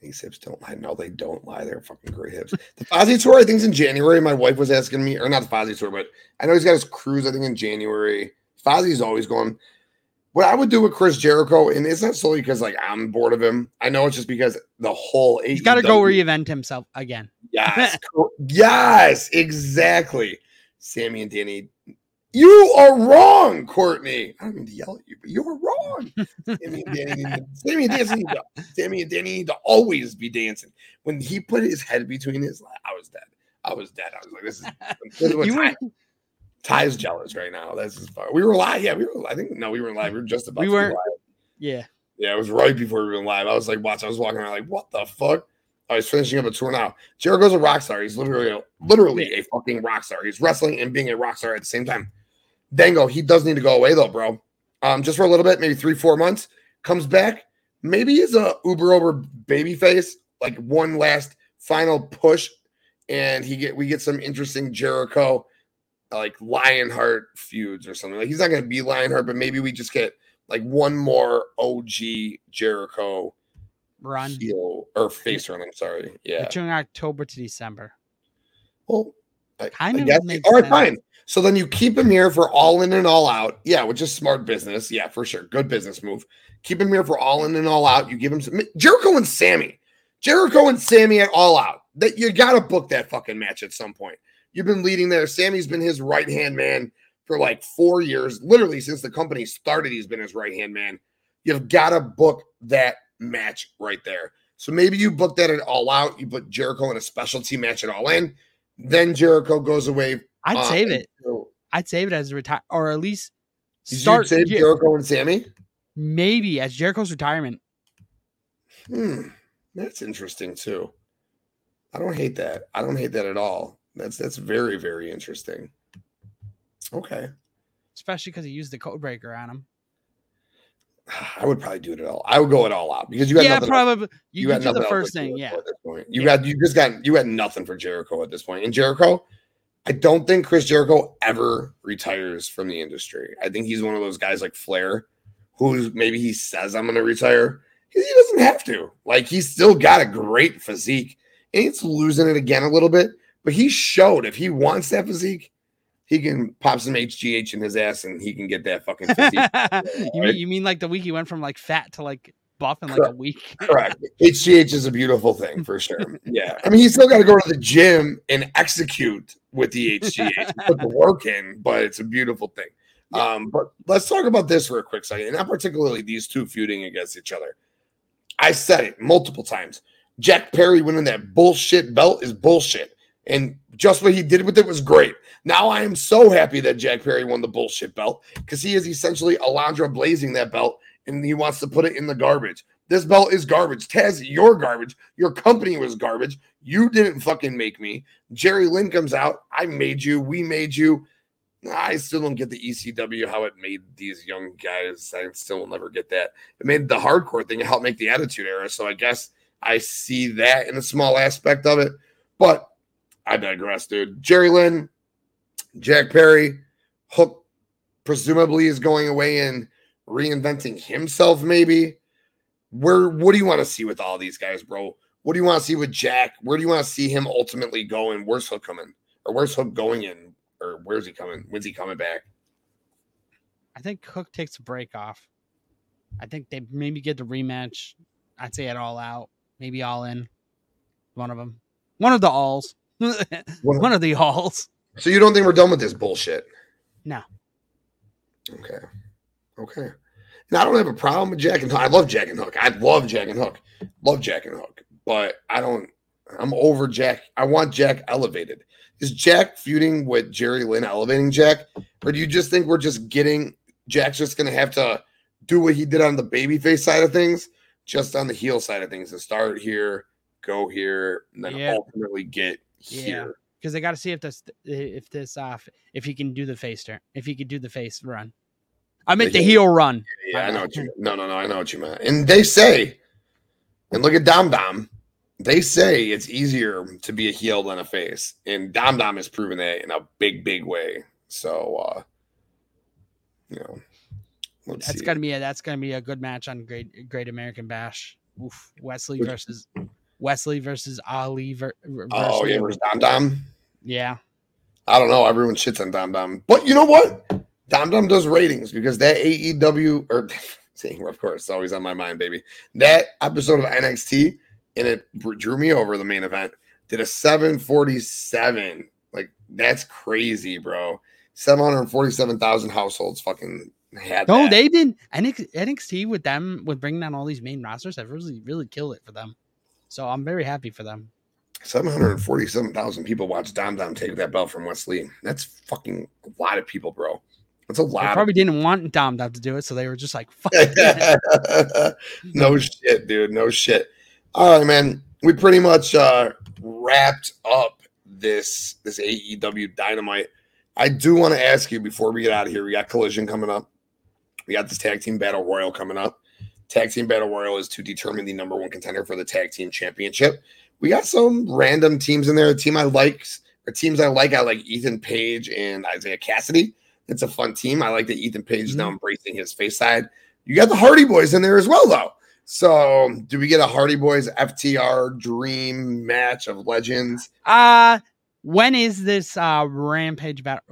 Danny's hips don't lie. No, they don't lie. They're fucking great hips. The Fozzy tour, I think, is in January. My wife was asking me, or not the Fozzy tour, but I know he's got his cruise, I think, in January. Fozzy's always going. What I would do with Chris Jericho, and it's not solely because like I'm bored of him. I know it's just because the whole he's got to go reinvent himself again. Yes, yes, exactly. Sammy and Danny you are wrong, Courtney. I don't mean to yell at you, but you are wrong. Sammy and Danny, Sammy and Danny, Sammy and Danny need to always be dancing. When he put his head between his, I was dead. I was dead. I was like, this is, this is what Ty, Ty's jealous right now. This is fun. We were live. Yeah, we were. I think no, we were live. We were just about. We were. Yeah. Yeah, it was right before we were live. I was like, watch. I was walking around like, what the fuck? Oh, he's finishing up a tour now. Jericho's a rock star. He's literally, literally a fucking rock star. He's wrestling and being a rock star at the same time. Dango, he does need to go away though, bro. Um, just for a little bit, maybe three, four months. Comes back, maybe he's a uber over baby face, like one last final push, and he get we get some interesting Jericho like Lionheart feuds or something. Like he's not gonna be Lionheart, but maybe we just get like one more OG Jericho run heel or face run. I'm sorry. Yeah. Between October to December. Well, I, Kind I of guess. All right, sense. fine. So then you keep him here for all in and all out. Yeah, which is smart business. Yeah, for sure. Good business move. Keep him here for all in and all out. You give him some Jericho and Sammy. Jericho and Sammy at all out. That you gotta book that fucking match at some point. You've been leading there. Sammy's been his right hand man for like four years. Literally since the company started, he's been his right hand man. You've got to book that match right there. So maybe you book that at all out. You put Jericho in a specialty match at all in. Then Jericho goes away. I'd uh, save it. until- I'd save it as a retire, or at least start you save Jer- Jericho and Sammy? maybe as Jericho's retirement. Hmm, that's interesting too. I don't hate that. I don't hate that at all. That's that's very very interesting. Okay, especially because he used the code breaker on him. I would probably do it at all. I would go it all out because you got Yeah, nothing. probably. You, got can do the first thing, yeah. At this point. You got you just got you had nothing for Jericho at this point. And Jericho, I don't think Chris Jericho ever retires from the industry. I think he's one of those guys like Flair, who maybe he says I'm going to retire. He doesn't have to. Like he's still got a great physique. And he's losing it again a little bit, but he showed if he wants that physique, he can pop some HGH in his ass and he can get that fucking physique. you mean you mean like the week he went from like fat to like buff in like a Correct. week? Correct. HGH is a beautiful thing for sure. Yeah. I mean, he's still got to go to the gym and execute with the HGH, put the work in, but it's a beautiful thing. Um, but let's talk about this for a quick second, and not particularly these two feuding against each other. I said it multiple times. Jack Perry winning that bullshit belt is bullshit. And just what he did with it was great. Now I am so happy that Jack Perry won the bullshit belt because he is essentially Alondra blazing that belt and he wants to put it in the garbage. This belt is garbage. Taz, you're garbage. Your company was garbage. You didn't fucking make me. Jerry Lynn comes out. I made you. We made you. I still don't get the ECW how it made these young guys. I still will never get that. It made the hardcore thing. help make the Attitude Era. So I guess I see that in a small aspect of it. But I digress, dude. Jerry Lynn, Jack Perry, Hook presumably is going away and reinventing himself, maybe. Where what do you want to see with all these guys, bro? What do you want to see with Jack? Where do you want to see him ultimately going? Where's Hook coming? Or where's Hook going in? Or where's he coming? When's he coming back? I think Hook takes a break off. I think they maybe get the rematch. I'd say it all out, maybe all in. One of them, one of the alls, one of the alls. So you don't think we're done with this bullshit? No. Okay. Okay. And I don't have a problem with Jack and Hook. I love Jack and Hook. I love Jack and Hook. Love Jack and Hook. But I don't I'm over Jack. I want Jack elevated. Is Jack feuding with Jerry Lynn elevating Jack? Or do you just think we're just getting Jack's just gonna have to do what he did on the babyface side of things, just on the heel side of things, and start here, go here, and then Yeah. ultimately get Yeah. here. because they got to see if this if this off if he can do the face turn if he could do the face run. I meant the heel. heel run. Yeah, I know what you no no no I know what you meant. And they say, and look at Dom Dom. They say it's easier to be a heel than a face, and Dom Dom has proven that in a big big way. So, uh you know, let's That's see. gonna be a that's gonna be a good match on Great Great American Bash. Oof, Wes Lee Which- versus Wes Lee versus Ali. Ver, ver- oh yeah, versus- Dom Dom? yeah. I don't know. Everyone shits on Dom Dom, but you know what? Dom Dom does ratings because that AEW or saying of course, it's always on my mind, baby. That episode of NXT and it drew me over the main event. Did a 747. Like that's crazy, bro. 747,000 households fucking had No, that. they've been NX, NXT with them with bringing down all these main rosters have really really killed it for them. So I'm very happy for them. 747,000 people watched Dom Dom take that belt from Wes Lee. That's fucking a lot of people, bro. That's a They lot. of probably didn't want Dom Dom to do it, so they were just like, "Fuck." no shit, dude. No shit. All right, man. We pretty much uh wrapped up this this AEW dynamite. I do want to ask you before we get out of here. We got collision coming up. We got this tag team battle royal coming up. Tag team battle royal is to determine the number one contender for the tag team championship. We got some random teams in there. A team I like, or teams I like. I like Ethan Page and Isiah Kassidy. It's a fun team. I like that Ethan Page is now embracing his face side. You got the Hardy Boys in there as well, though. So, do we get a Hardy Boys FTR dream match of legends? Uh When is this uh Rampage battle?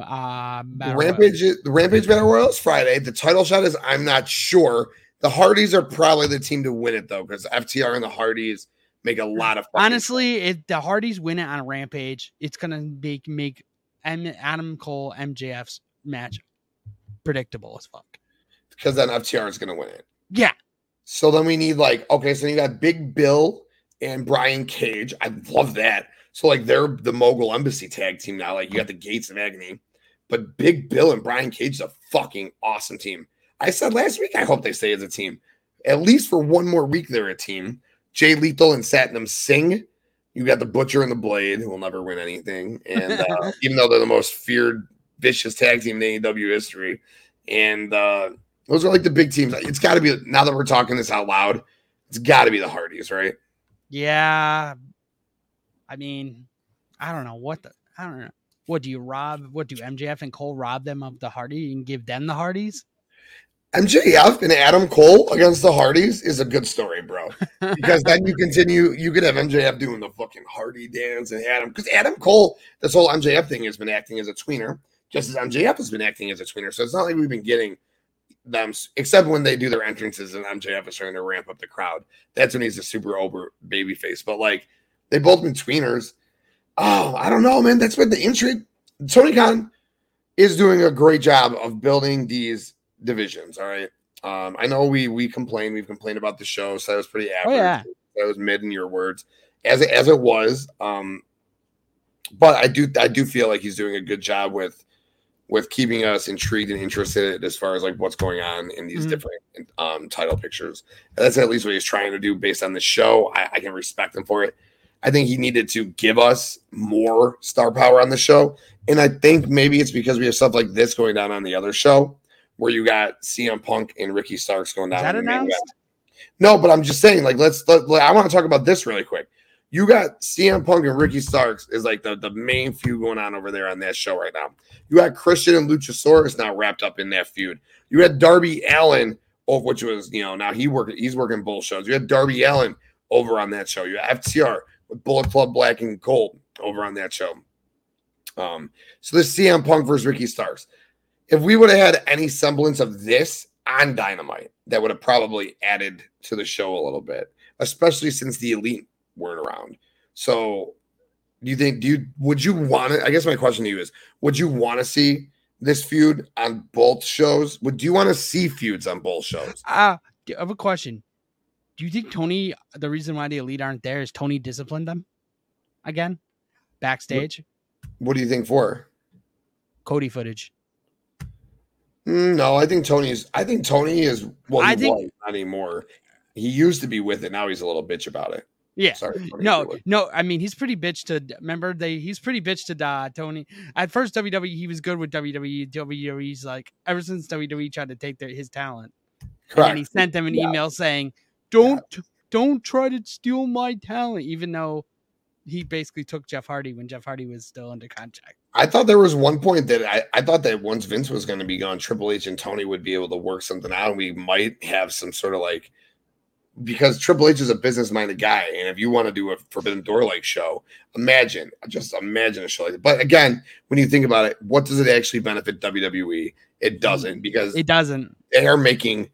Uh, battle Rampage, the Rampage Battle Royal is Friday. The title shot is I'm not sure. The Hardys are probably the team to win it though, because FTR and the Hardys make a lot of. Honestly, if the Hardys win it on a Rampage, it's gonna make make M- Adam Cole MJF's match predictable as fuck. because then FTR is going to win it. Yeah, So then we need like okay, so you got Big Bill and Brian Cage. I love that. So like they're the Mogul Embassy tag team now. Like you got the Gates of Agony, but Big Bill and Brian Cage is a fucking awesome team. I said last week I hope they stay as a team. At least for one more week, they're a team. Jay Lethal and Satnam Singh. You got the Butcher and the Blade, who will never win anything, and uh, even though they're the most feared, vicious tag team in AEW history, and uh, those are like the big teams. It's got to be now that we're talking this out loud. It's got to be the Hardys, right? yeah. I mean, I don't know what the I don't know. What do you rob? What do MJF and Cole rob them of the Hardy and give them the Hardys? MJF and Adam Cole against the Hardys is a good story, bro. Because then you continue, you could have MJF doing the fucking Hardy dance and Adam, because Adam Cole, this whole MJF thing has been acting as a tweener, just as MJF has been acting as a tweener. So it's not like we've been getting them, except when they do their entrances and MJF is trying to ramp up the crowd. That's when he's a super over baby face. But like they both been tweeners. Oh, I don't know, man. That's been the intrigue. Tony Khan is doing a great job of building these divisions. All right. Um, I know we we complain, we've complained about the show, so that was pretty average. Oh, yeah. That was mid in your words, as it, as it was. Um, but I do I do feel like he's doing a good job with with keeping us intrigued and interested as far as like what's going on in these Mhm. different um title pictures. That's at least what he's trying to do based on the show. I, I can respect him for it. I think he needed to give us more star power on the show. And I think maybe it's because we have stuff like this going down on the other show where you got CM Punk and Ricky Starks going down. Is that on the main announced? No, but I'm just saying, like, let's. Let, let- I want to talk about this really quick. You got CM Punk and Ricky Starks is like the, the main feud going on over there on that show right now. You got Christian and Luchasaurus now wrapped up in that feud. You had Darby Allin, oh, which was you know now he work he's working both shows. You had Darby Allin over on that show. You have FTR with Bullet Club Black and Gold over on that show. Um, so this CM Punk versus Ricky Starks. If we would have had any semblance of this on Dynamite, that would have probably added to the show a little bit, especially since the elite weren't around. So do you think do you would you want to I guess my question to you is would you want to see this feud on both shows? Would do you want to see feuds on both shows? Uh, I have a question. Do you think Tony, the reason why the elite aren't there is Tony disciplined them again backstage? What do you think for? Cody footage. Mm, No, I think Tony's. I think Tony is. Well, he I think- was, not anymore. He used to be with it. Now he's a little bitch about it. Yeah. Sorry. Tony, No, you're no. I mean, he's pretty bitch to. Remember, they he's pretty bitch to uh, Tony. At first, WWE he was good with WWE. WWE's like ever since WWE tried to take their, his talent, and he sent them an Yeah. email saying, "Don't don't try to steal my talent," even though he basically took Jeff Hardy when Jeff Hardy was still under contract. I thought there was one point that I, I thought that once Vince was going to be gone, Triple H and Tony would be able to work something out, and we might have some sort of like because Triple H is a business minded guy, and if you want to do a Forbidden Door like show, imagine just imagine a show like that. But again, when you think about it, what does it actually benefit WWE? It doesn't because It doesn't. they are making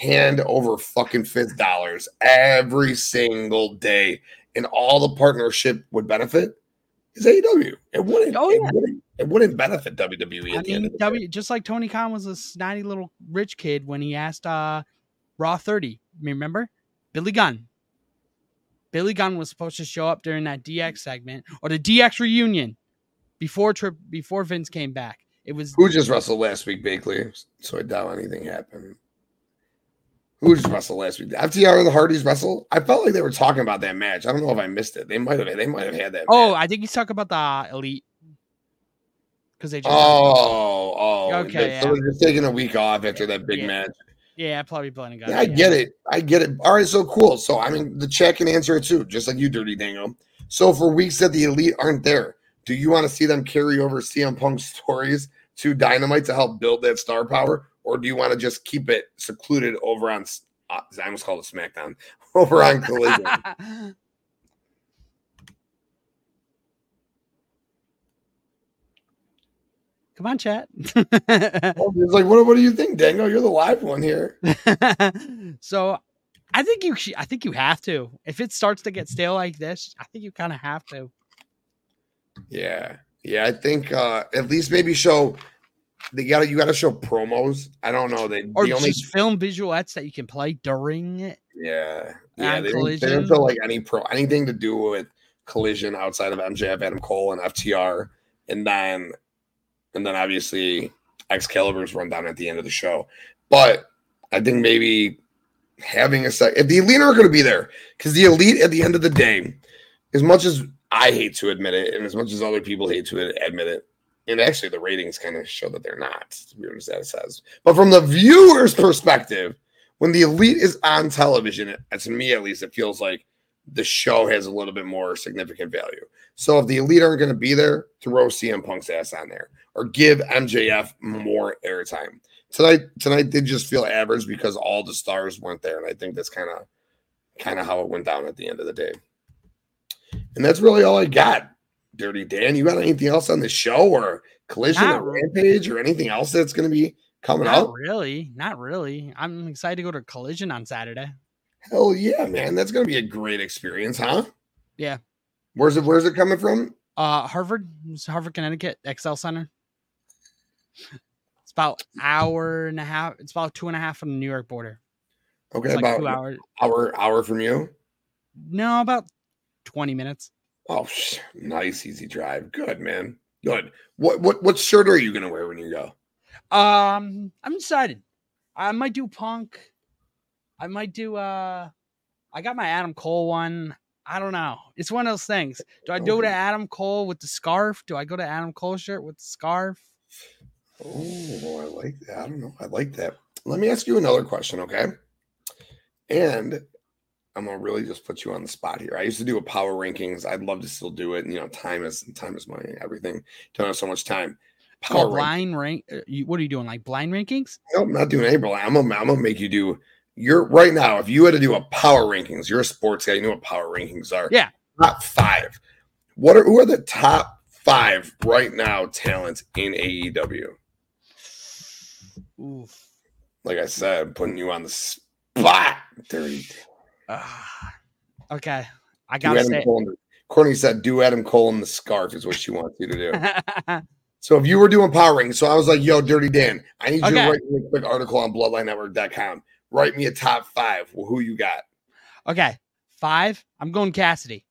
hand over fucking fifth dollars every single day, and all the partnership would benefit is AEW. It wouldn't. Oh, it, yeah. wouldn't it wouldn't benefit WWE I at the end mean, of the day. W just like Tony Khan was a snotty little rich kid when he asked uh Raw 30. Remember? Billy Gunn. Billy Gunn was supposed to show up during that DX segment or the DX reunion before trip before Vince came back. It was Who just wrestled last week, Bakley? So I doubt anything happened. Who just wrestled last week? FTR and the Hardys wrestle. I felt like they were talking about that match. I don't know if I missed it. They might have. They might have had that. Oh, match. I think he's talking about the uh, elite. Because they just oh, oh. Okay, So yeah. they're just taking a week off after that big Yeah. match. yeah, I probably blending Yeah, I get it. I get it. All right, so cool. So I mean, the chat can answer it too, just like you, Dirty Dango. So for weeks that the elite aren't there, do you want to see them carry over CM Punk stories to Dynamite to help build that star power, or do you want to just keep it secluded over on? Uh, I almost called it SmackDown over on Collision. Come on, chat. oh, like, what, what do you think, Dango? You're the live one here. so I think you I think you have to. If it starts to get stale like this, I think you kind of have to. Yeah. Yeah, I think uh at least maybe show they gotta you gotta show promos. I don't know. They Or the only just film visualettes that you can play during it. yeah. Yeah. They didn't, they didn't show like any pro anything to do with collision outside of MJF, Adam Cole, and FTR. And then and then obviously Excalibur's run down at the end of the show. But I think maybe having a sec if the elite are going to be there, because the elite at the end of the day, as much as I hate to admit it, and as much as other people hate to admit it, and actually the ratings kind of show that they're not, as weird as that says. But from the viewer's perspective, when the elite is on television, it- to me at least, it feels like the show has a little bit more significant value. So if the elite aren't going to be there, throw CM Punk's ass on there or give MJF more airtime. Tonight, tonight did just feel average because all the stars weren't there, and I think that's kind of, kind of how it went down at the end of the day. And that's really all I got. Dirty Dan, you got anything else on the show or collision Not or rampage or anything else that's going to be coming Not up? really. Not really. I'm excited to go to Collision on Saturday. Hell yeah, man! That's going to be a great experience, huh? Yeah. Where's it? Where's it coming from? Uh, Hartford, Hartford, Connecticut, XL Center. It's about hour and a half. It's about two and a half from the New York border. Okay, It's like about two hours. hour hour from you. No, about twenty minutes. Oh, nice, easy drive. Good, man. Good. What what what shirt are you gonna wear when you go? Um, I'm excited. I might do punk. I might do. Uh, I got my Adam Cole one. I don't know. It's one of those things. Do I go to Adam Cole with the scarf? Do I go to Adam Cole shirt with the scarf? Oh, I like that. I don't know. I like that. Let me ask you another question, okay? And I'm gonna really just put you on the spot here. I used to do a power rankings. I'd love to still do it. and You know, time is time is money. Everything. Don't have so much time. Power rank. blind rank. uh, You, what are you doing? Like blind rankings? Nope, not doing any blind. I'm gonna I'm gonna make you do. You're right now. If you had to do a power rankings, you're a sports guy. You know what power rankings are. Yeah. Top five. What are who are the top five right now talents in AEW? Oof. Like I said, I'm putting you on the spot. Dirty. Ah. okay. I gotta Adam say. Cole in the- Courtney said, "Do Adam Cole in the scarf" is what she wants you to do. so if you were doing power rankings, so I was like, "Yo, Dirty Dan, I need you to write me a quick article on BloodlineNetwork.com. Write me a top five. Well, who you got? Okay, Five. I'm going Cassidy.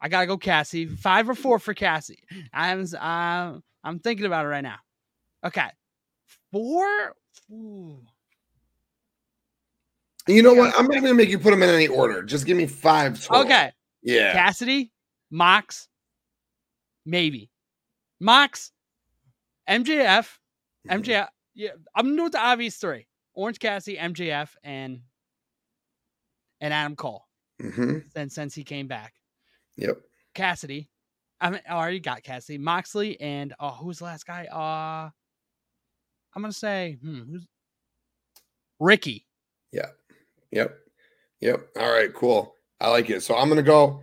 I gotta go Cassie. Five or four for Cassie. I'm uh, I'm thinking about it right now. Okay. Four. Ooh. You know what? I'm not gonna make you put them in any order. Just give me five. total. Okay. Yeah. Cassidy, Mox, maybe. Mox, MJF, MJF. Yeah, I'm gonna do the obvious three: Orange Cassidy, MJF, and and Adam Cole. hmm Since since he came back, Yep. Cassidy. I mean, I already got Cassidy, Moxley, and oh, who's the last guy? Uh, I'm gonna say, hmm, who's Ricky? Yep. Yep. All right. Cool. I like it. So I'm gonna go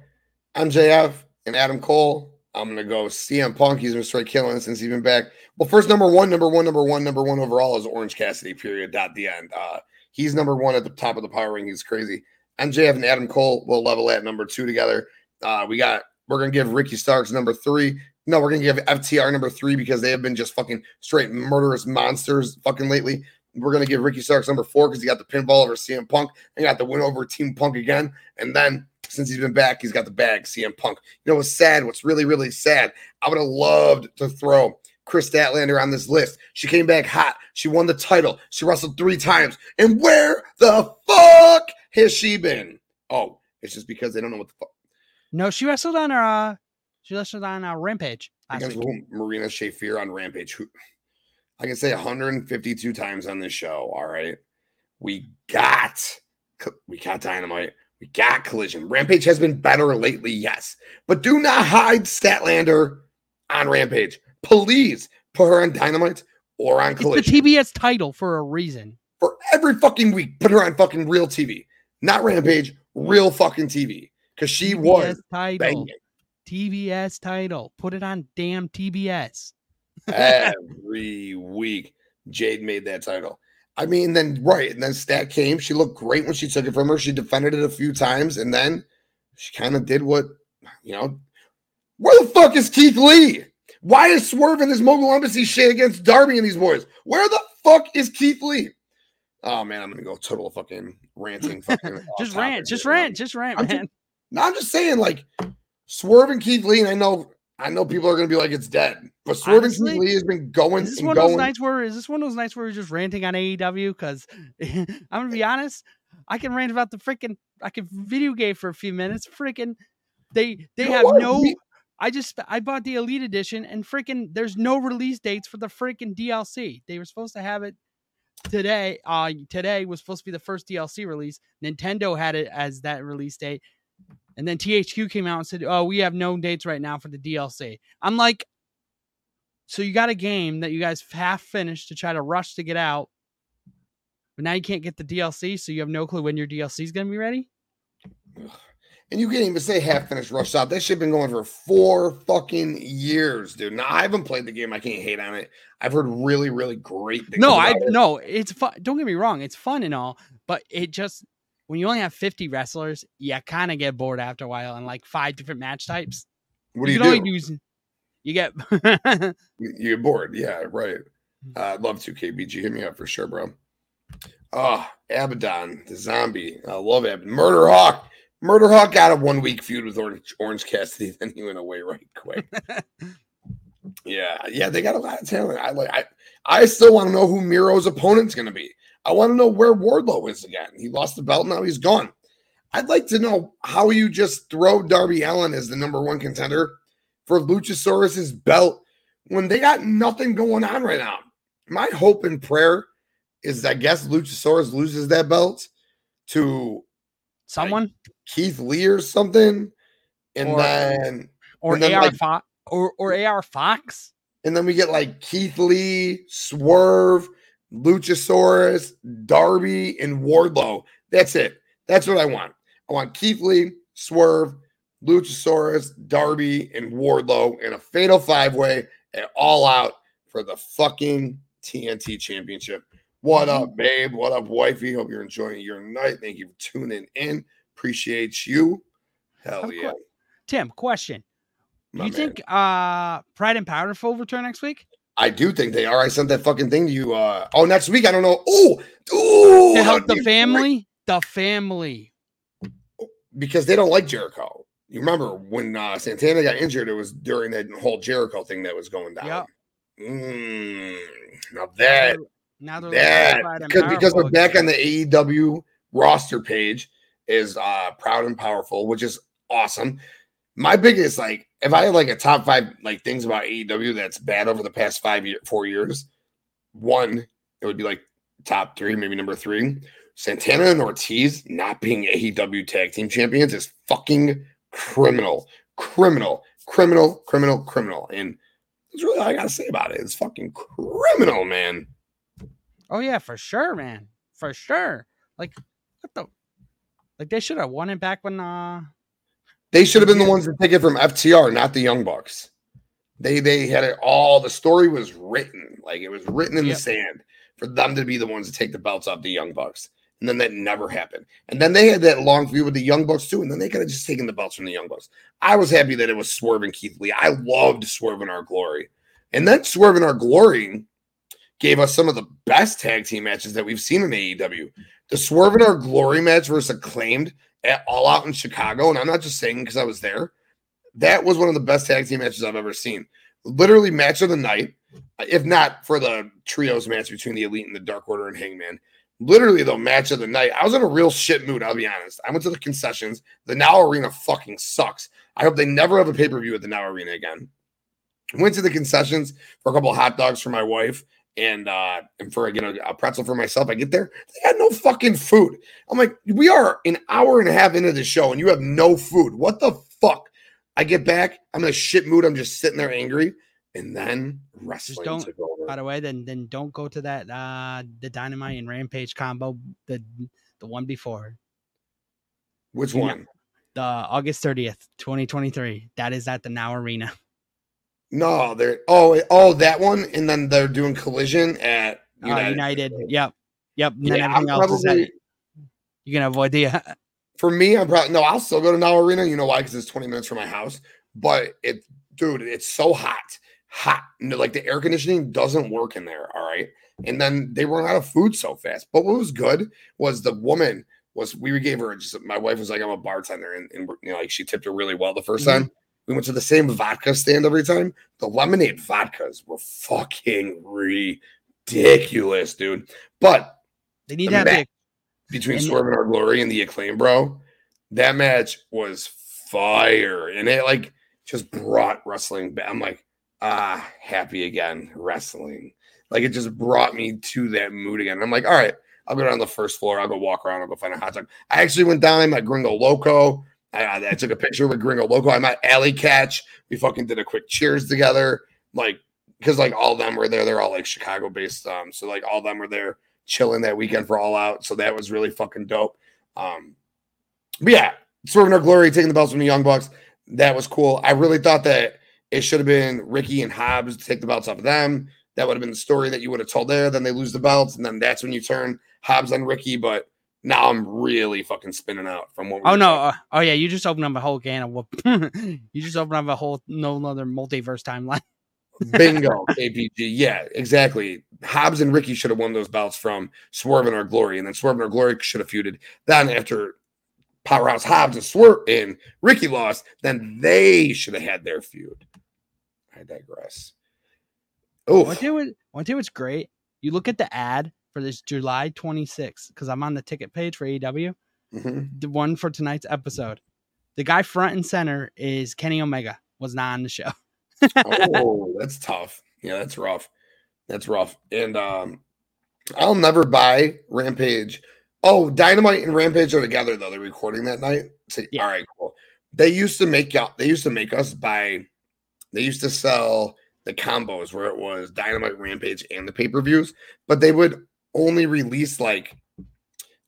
MJF and Adam Cole. I'm gonna go CM Punk. He's been straight killing since he's been back. Well, first number one, number one, number one, number one overall is Orange Cassidy. Period. Dot the end. Uh, he's number one at the top of the power ring. He's crazy. MJF and Adam Cole will level at number two together. Uh, we got. We're gonna give Ricky Starks number three. No, we're gonna give FTR number three because they have been just fucking straight murderous monsters fucking lately. We're gonna give Ricky Starks number four because he got the pinball over CM Punk and got the win over Team Punk again. And then since he's been back, he's got the bag, CM Punk. You know what's sad? What's really, really sad? I would have loved to throw Kris Statlander on this list. She came back hot. She won the title. She wrestled three times. And where the fuck has she been? Oh, it's just because they don't know what the fuck. No, she wrestled on her. Uh, she wrestled on uh, Rampage Against Marina Shafir on Rampage. Who I can say 152 times on this show. All right. We got we got dynamite. We got collision. Rampage has been better lately, yes. But do not hide Statlander on Rampage. Please put her on dynamite or on It's the collision. TBS title for a reason. For every fucking week, put her on fucking real TV. Not Rampage, real fucking TV. Because she was title. banging. TBS title. Put it on damn TBS. Every week. Jade made that title. I mean, then right, and then Stat came. She looked great when she took it from her. She defended it a few times, and then she kind of did what you know. Where the fuck is Keith Lee? Why is Swerve in this mogul embassy shit against Darby and these boys? Where the fuck is Keith Lee? Oh man, I'm gonna go total fucking ranting. Fucking just rant, just rant, just rant, man. No, I'm just saying, like Swerve and Keith Lee, and I know, I know people are gonna be like it's dead, but Swerve Honestly, Lee has been going Is this and one of those going. nights where is this one of those nights where we're just ranting on AEW? Because I'm gonna be honest, I can rant about the freaking I can video game for a few minutes. Freaking they they You know have what? no We- I just I bought the Elite Edition and freaking there's no release dates for the freaking DLC. They were supposed to have it today. Uh today was supposed to be the first DLC release. Nintendo had it as that release date. And then THQ came out and said, "Oh, we have no dates right now for the DLC." I'm like, so you got a game that you guys half finished to try to rush to get out, but now you can't get the DLC, so you have no clue when your DLC is going to be ready. And you can't even say half finished rush out. That shit been going for four fucking years, dude. Now I haven't played the game. I can't hate on it. I've heard really, really great things. No, I it. no, it's fun. Don't get me wrong, it's fun and all, but it just when you only have 50 wrestlers, you kind of get bored after a while and like five different match types. What do you, can only do? use you get You you get bored. Yeah, right. Uh, I'd love to. KBG, hit me up for sure, bro. Oh, Abaddon, the zombie. I love it. Murder Hawk. Murder Hawk got a one week feud with Orange, Orange Cassidy, then he went away right quick. yeah, yeah, they got a lot of talent. I like. I I still want to know who Miro's opponent's going to be. I want to know where Wardlow is again. He lost the belt, now he's gone. I'd like to know how you just throw Darby Allin as the number one contender for Luchasaurus's belt when they got nothing going on right now. My hope and prayer is I guess Luchasaurus loses that belt to someone Keith Lee or something, and Or- then or and then, AR like- Fox or or AR Fox. and then we get like Keith Lee, Swerve, Luchasaurus, Darby, and Wardlow. That's it. That's what I want. I want Keith Lee, Swerve, Luchasaurus, Darby, and Wardlow in a fatal five way and all out for the fucking TNT championship. What up, babe? What up, wifey? Hope you're enjoying your night. Thank you for tuning in. Appreciate you. Hell yeah. Tim, question. Do you man. think uh Pride and Powerful will return next week? I do think they are. I sent that fucking thing to you. Uh, oh, next week. I don't know. Oh, to help the family? The family. because they don't like Jericho. You remember when uh, Santana got injured? It was during that whole Jericho thing that was going down. Yep. Mm, now that now they're that because because they're back on the AEW roster page is uh proud and powerful, which is awesome. My biggest like if I had like a top five like things about AEW that's bad over the past five year four years, one it would be like top three, maybe number three. Santana and Ortiz not being AEW tag team champions is fucking criminal, criminal, criminal, criminal, criminal. And that's really all I gotta say about it. It's fucking criminal, man. Oh yeah, for sure, man. For sure. Like what the like they should have won it back when uh They should have been the ones to take it from FTR, not the Young Bucks. They they had it all. The story was written, like it was written in Yep. the sand for them to be the ones to take the belts off the Young Bucks. And then that never happened. And then they had that long feud with the Young Bucks too. And then they could have just taken the belts from the Young Bucks. I was happy that it was Swerve and Keith Lee. I loved Swerve and Our Glory. And then Swerve in Our Glory gave us some of the best tag team matches that we've seen in AEW. The Swerve and Our Glory match versus Acclaimed at All Out in Chicago. And I'm not just saying because I was there. That was one of the best tag team matches I've ever seen. Literally match of the night, if not for the trios match between the Elite and the Dark Order and Hangman. Literally, though, match of the night. I was in a real shit mood. I'll be honest. I went to the concessions. The Now Arena fucking sucks. I hope they never have a pay per view at the Now Arena again. Went to the concessions for a couple hot dogs for my wife and uh and for you know a pretzel for myself. I get there, they had no fucking food. I'm like, we are an hour and a half into the show and you have no food. What the fuck? I get back, I'm in a shit mood. I'm just sitting there angry, and then wrestling don't- took over. by the way, then then don't go to that uh the dynamite and rampage combo, the the one before. Which one? The August 30th, 2023. That is at the Now Arena. No, they're oh oh that one, and then they're doing collision at Uh, United. United. Yep. Yep. And then Yeah, everything I'm else is at you can avoid the for me. I'm probably no. I'll still go to Now Arena. You know why? Because it's 20 minutes from my house. But it, dude, it's so hot, hot. No, Like the air conditioning doesn't work in there. All right, and then they run out of food so fast. But what was good was the woman was we gave her just my wife was like I'm a bartender and, and you know like she tipped her really well the 1st Mhm. time. We went to the same vodka stand every time. The lemonade vodkas were fucking ridiculous, dude. But they need to have ma- the between And- Swerve and Our Glory and the Acclaim, bro, that match was fire, and it like just brought wrestling back. I'm like, ah, happy again, wrestling. Like it just brought me to that mood again. I'm like, all right, I'll go down the first floor. I'll go walk around. I'll go find a hot dog. I actually went down. I met Gringo Loco. I, I took a picture with Gringo Loco. I met Alley Catch. We fucking did a quick cheers together. Like, because like all of them were there. They're all like Chicago based. Um, so like all of them were there chilling that weekend for All Out. So that was really fucking dope. Um, but yeah, Swerving Our Glory, taking the belts from the Young Bucks. That was cool. I really thought that it should have been Ricky and Hobbs to take the belts off of them. That would have been the story that you would have told there. Then they lose the belts, and then that's when you turn Hobbs on Ricky. But now I'm really fucking spinning out from what. we Oh no! Uh, oh yeah! You just opened up a whole can of whoop. you just opened up a whole no other multiverse timeline. Bingo, APG. Yeah, exactly. Hobbs and Ricky should have won those belts from Swerve and Our Glory, and then Swerve and Our Glory should have feuded. Then after Powerhouse Hobbs and Swerve and Ricky lost, then they should have had their feud. I digress. Oh, One thing, one thing was great. You look at the ad for this July 26th because I'm on the ticket page for AEW. mhm. The one for tonight's episode. The guy front and center is Kenny Omega. Was not on the show. oh, that's tough. Yeah, that's rough. That's rough. And um, I'll never buy Rampage. Oh, Dynamite and Rampage are together though. They're recording that night. So, Yeah. All right, cool. They used to make out. They used to make us buy. They used to sell the combos where it was Dynamite, Rampage, and the pay per views, but they would only release like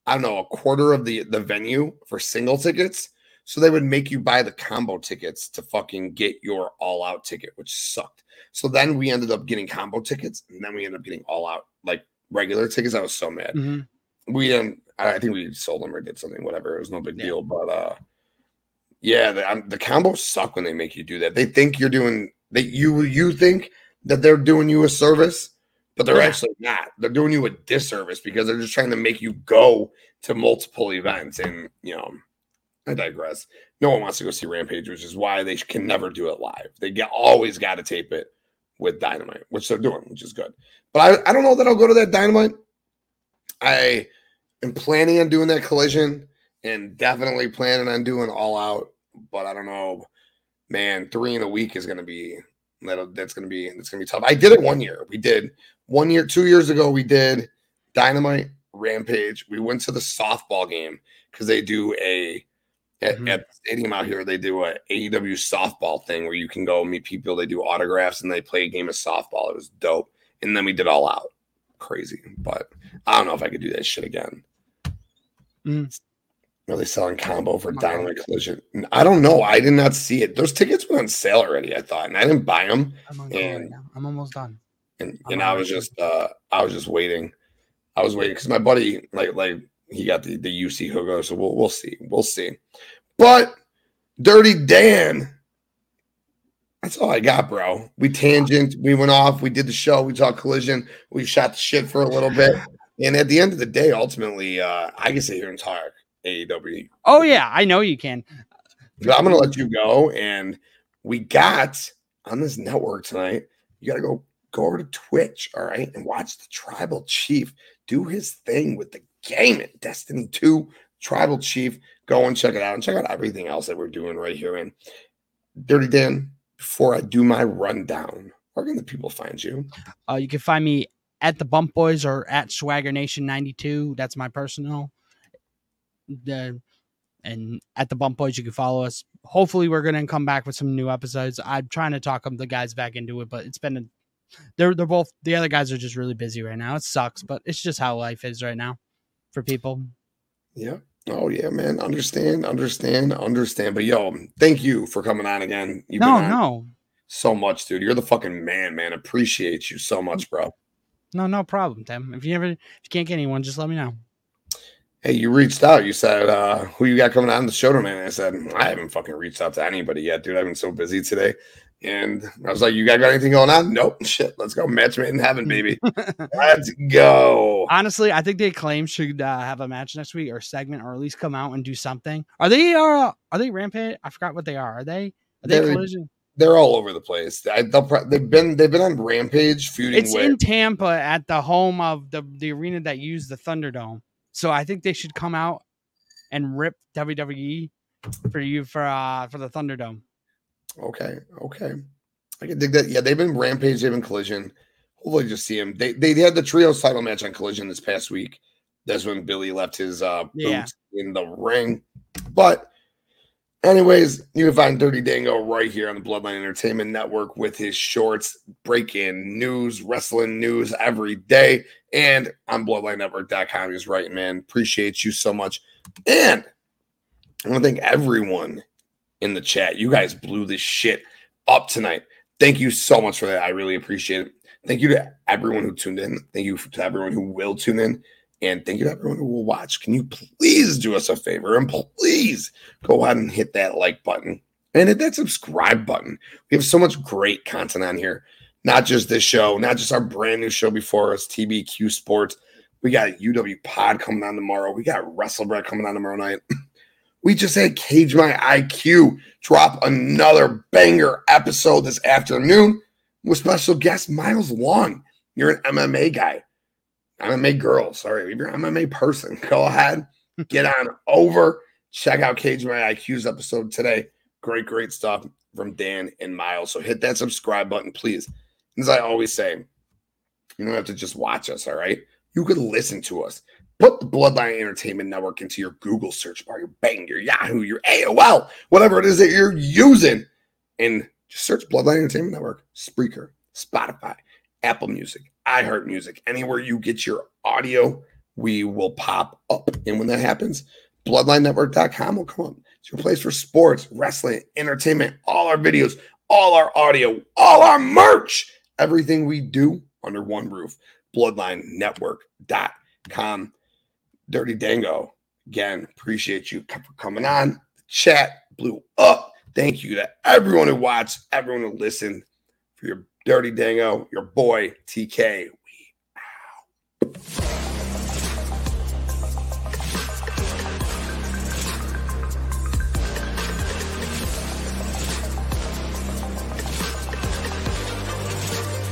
I don't know a quarter of the the venue for single tickets. So they would make you buy the combo tickets to fucking get your all out ticket, which sucked. So then we ended up getting combo tickets, and then we ended up getting all out like regular tickets. I was so mad. Mhm. We didn't. I I think we sold them or did something. Whatever. It was no big Yeah. deal. But uh, yeah, the, um, the combos suck when they make you do that. They think you're doing that. You you think that they're doing you a service, but they're Yeah. actually not. They're doing you a disservice because they're just trying to make you go to multiple events. And you know, I digress. No one wants to go see Rampage, which is why they can never do it live. They get always got to tape it with Dynamite, which they're doing, which is good. But I, I don't know that I'll go to that Dynamite. I am planning on doing that collision and definitely planning on doing all out, but I don't know. Man, three in a week is gonna be that'll that's gonna be that's gonna be tough. I did it one year. We did one year, two years ago, we did Dynamite Rampage. We went to the softball game because they do a at, Mhm. at the stadium out here, they do a AEW softball thing where you can go meet people, they do autographs and they play a game of softball. It was dope. And then we did all out. Crazy. But I don't know if I could do that shit again. Mm. Are they selling combo for Oh. Dynamite Collision? I don't know. I did not see it. Those tickets were on sale already, I thought, and I didn't buy them. I'm on And- right. I'm almost done. And and I was just uh I was just waiting. I was waiting because my buddy, like, like he got the, the UC hookup, so we'll we'll see. We'll see. But Dirty Dan. That's all I got, bro. We tangent, we went off, we did the show, we talked collision, we shot the shit for a little bit. And at the end of the day, ultimately, uh, I can sit here and talk AEW. Oh yeah, I know you can. But I'm gonna let you go. And we got on this network tonight, you gotta go go over to Twitch, all right, and watch the tribal chief do his thing with the game at Destiny 2. Tribal Chief, go and check it out and check out everything else that we're doing right here. And Dirty Dan, before I do my rundown, where can the people find you? Uh, you can find me at the Bump Boys or at Swagger Nation 92. That's my personal. The and at the Bump Boys, you can follow us. Hopefully, we're gonna come back with some new episodes. I'm trying to talk the guys back into it, but it's been a, they're they're both the other guys are just really busy right now. It sucks, but it's just how life is right now for people. Yeah. Oh yeah, man. Understand, understand, understand. But yo, thank you for coming on again. You've no, been no, so much, dude. You're the fucking man, man. Appreciate you so much, bro. no, no problem, Tim. If you ever if you can't get anyone, just let me know. Hey, you reached out. You said, uh, who you got coming on the show tonight? And I said, I haven't fucking reached out to anybody yet, dude. I've been so busy today. And I was like, you got, got anything going on? Nope. Shit. Let's go. Match made in heaven, baby. Let's go. Honestly, I think the acclaim should uh, have a match next week or segment, or at least come out and do something. Are they uh, are they rampage? I forgot what they are. Are they? Are they They're- collision? They're all over the place. I, pro- they've been they've been on Rampage feuding It's with in Tampa at the home of the the arena that used the Thunderdome. So I think they should come out and rip WWE for you for uh for the Thunderdome. Okay, okay. I can dig that. Yeah, they've been Rampage, they've been Collision. Hopefully, just see him. They they had the trios title match on Collision this past week. That's when Billy left his uh Yeah. in the ring. But anyways, you can find Dirty Dango right here on the Bloodline Entertainment Network with his shorts, breaking news, wrestling news every day, and on BloodlineNetwork.com. He's right, man. Appreciate you so much. And I want to thank everyone in the chat. You guys blew this shit up tonight. Thank you so much for that. I really appreciate it. Thank you to everyone who tuned in. Thank you to everyone who will tune in. And thank you to everyone who will watch. Can you please do us a favor and please go ahead and hit that like button and hit that subscribe button? We have so much great content on here. Not just this show, not just our brand new show before us, TBQ Sports. We got UW Pod coming on tomorrow. We got WrestleBread coming on tomorrow night. We just had Cage My IQ drop another banger episode this afternoon with special guest Miles Long. You're an MMA guy, MMA girl. Sorry, if you're an MMA person, go ahead, get on over, check out Cage My IQ's episode today. Great, great stuff from Dan and Miles. So hit that subscribe button, please. As I always say, you don't have to just watch us, all right? You could listen to us. Put the Bloodline Entertainment Network into your Google search bar, your Bing, your Yahoo, your AOL, whatever it is that you're using, and just search Bloodline Entertainment Network, Spreaker, Spotify, Apple Music, iHeart Music, anywhere you get your audio, we will pop up. And when that happens, BloodlineNetwork.com will come up. It's your place for sports, wrestling, entertainment, all our videos, all our audio, all our merch, everything we do under one roof. BloodlineNetwork.com. Dirty Dango, again, appreciate you for coming on. The chat blew up. Thank you to everyone who watched, everyone who listened for your Dirty Dango, your boy TK. We out.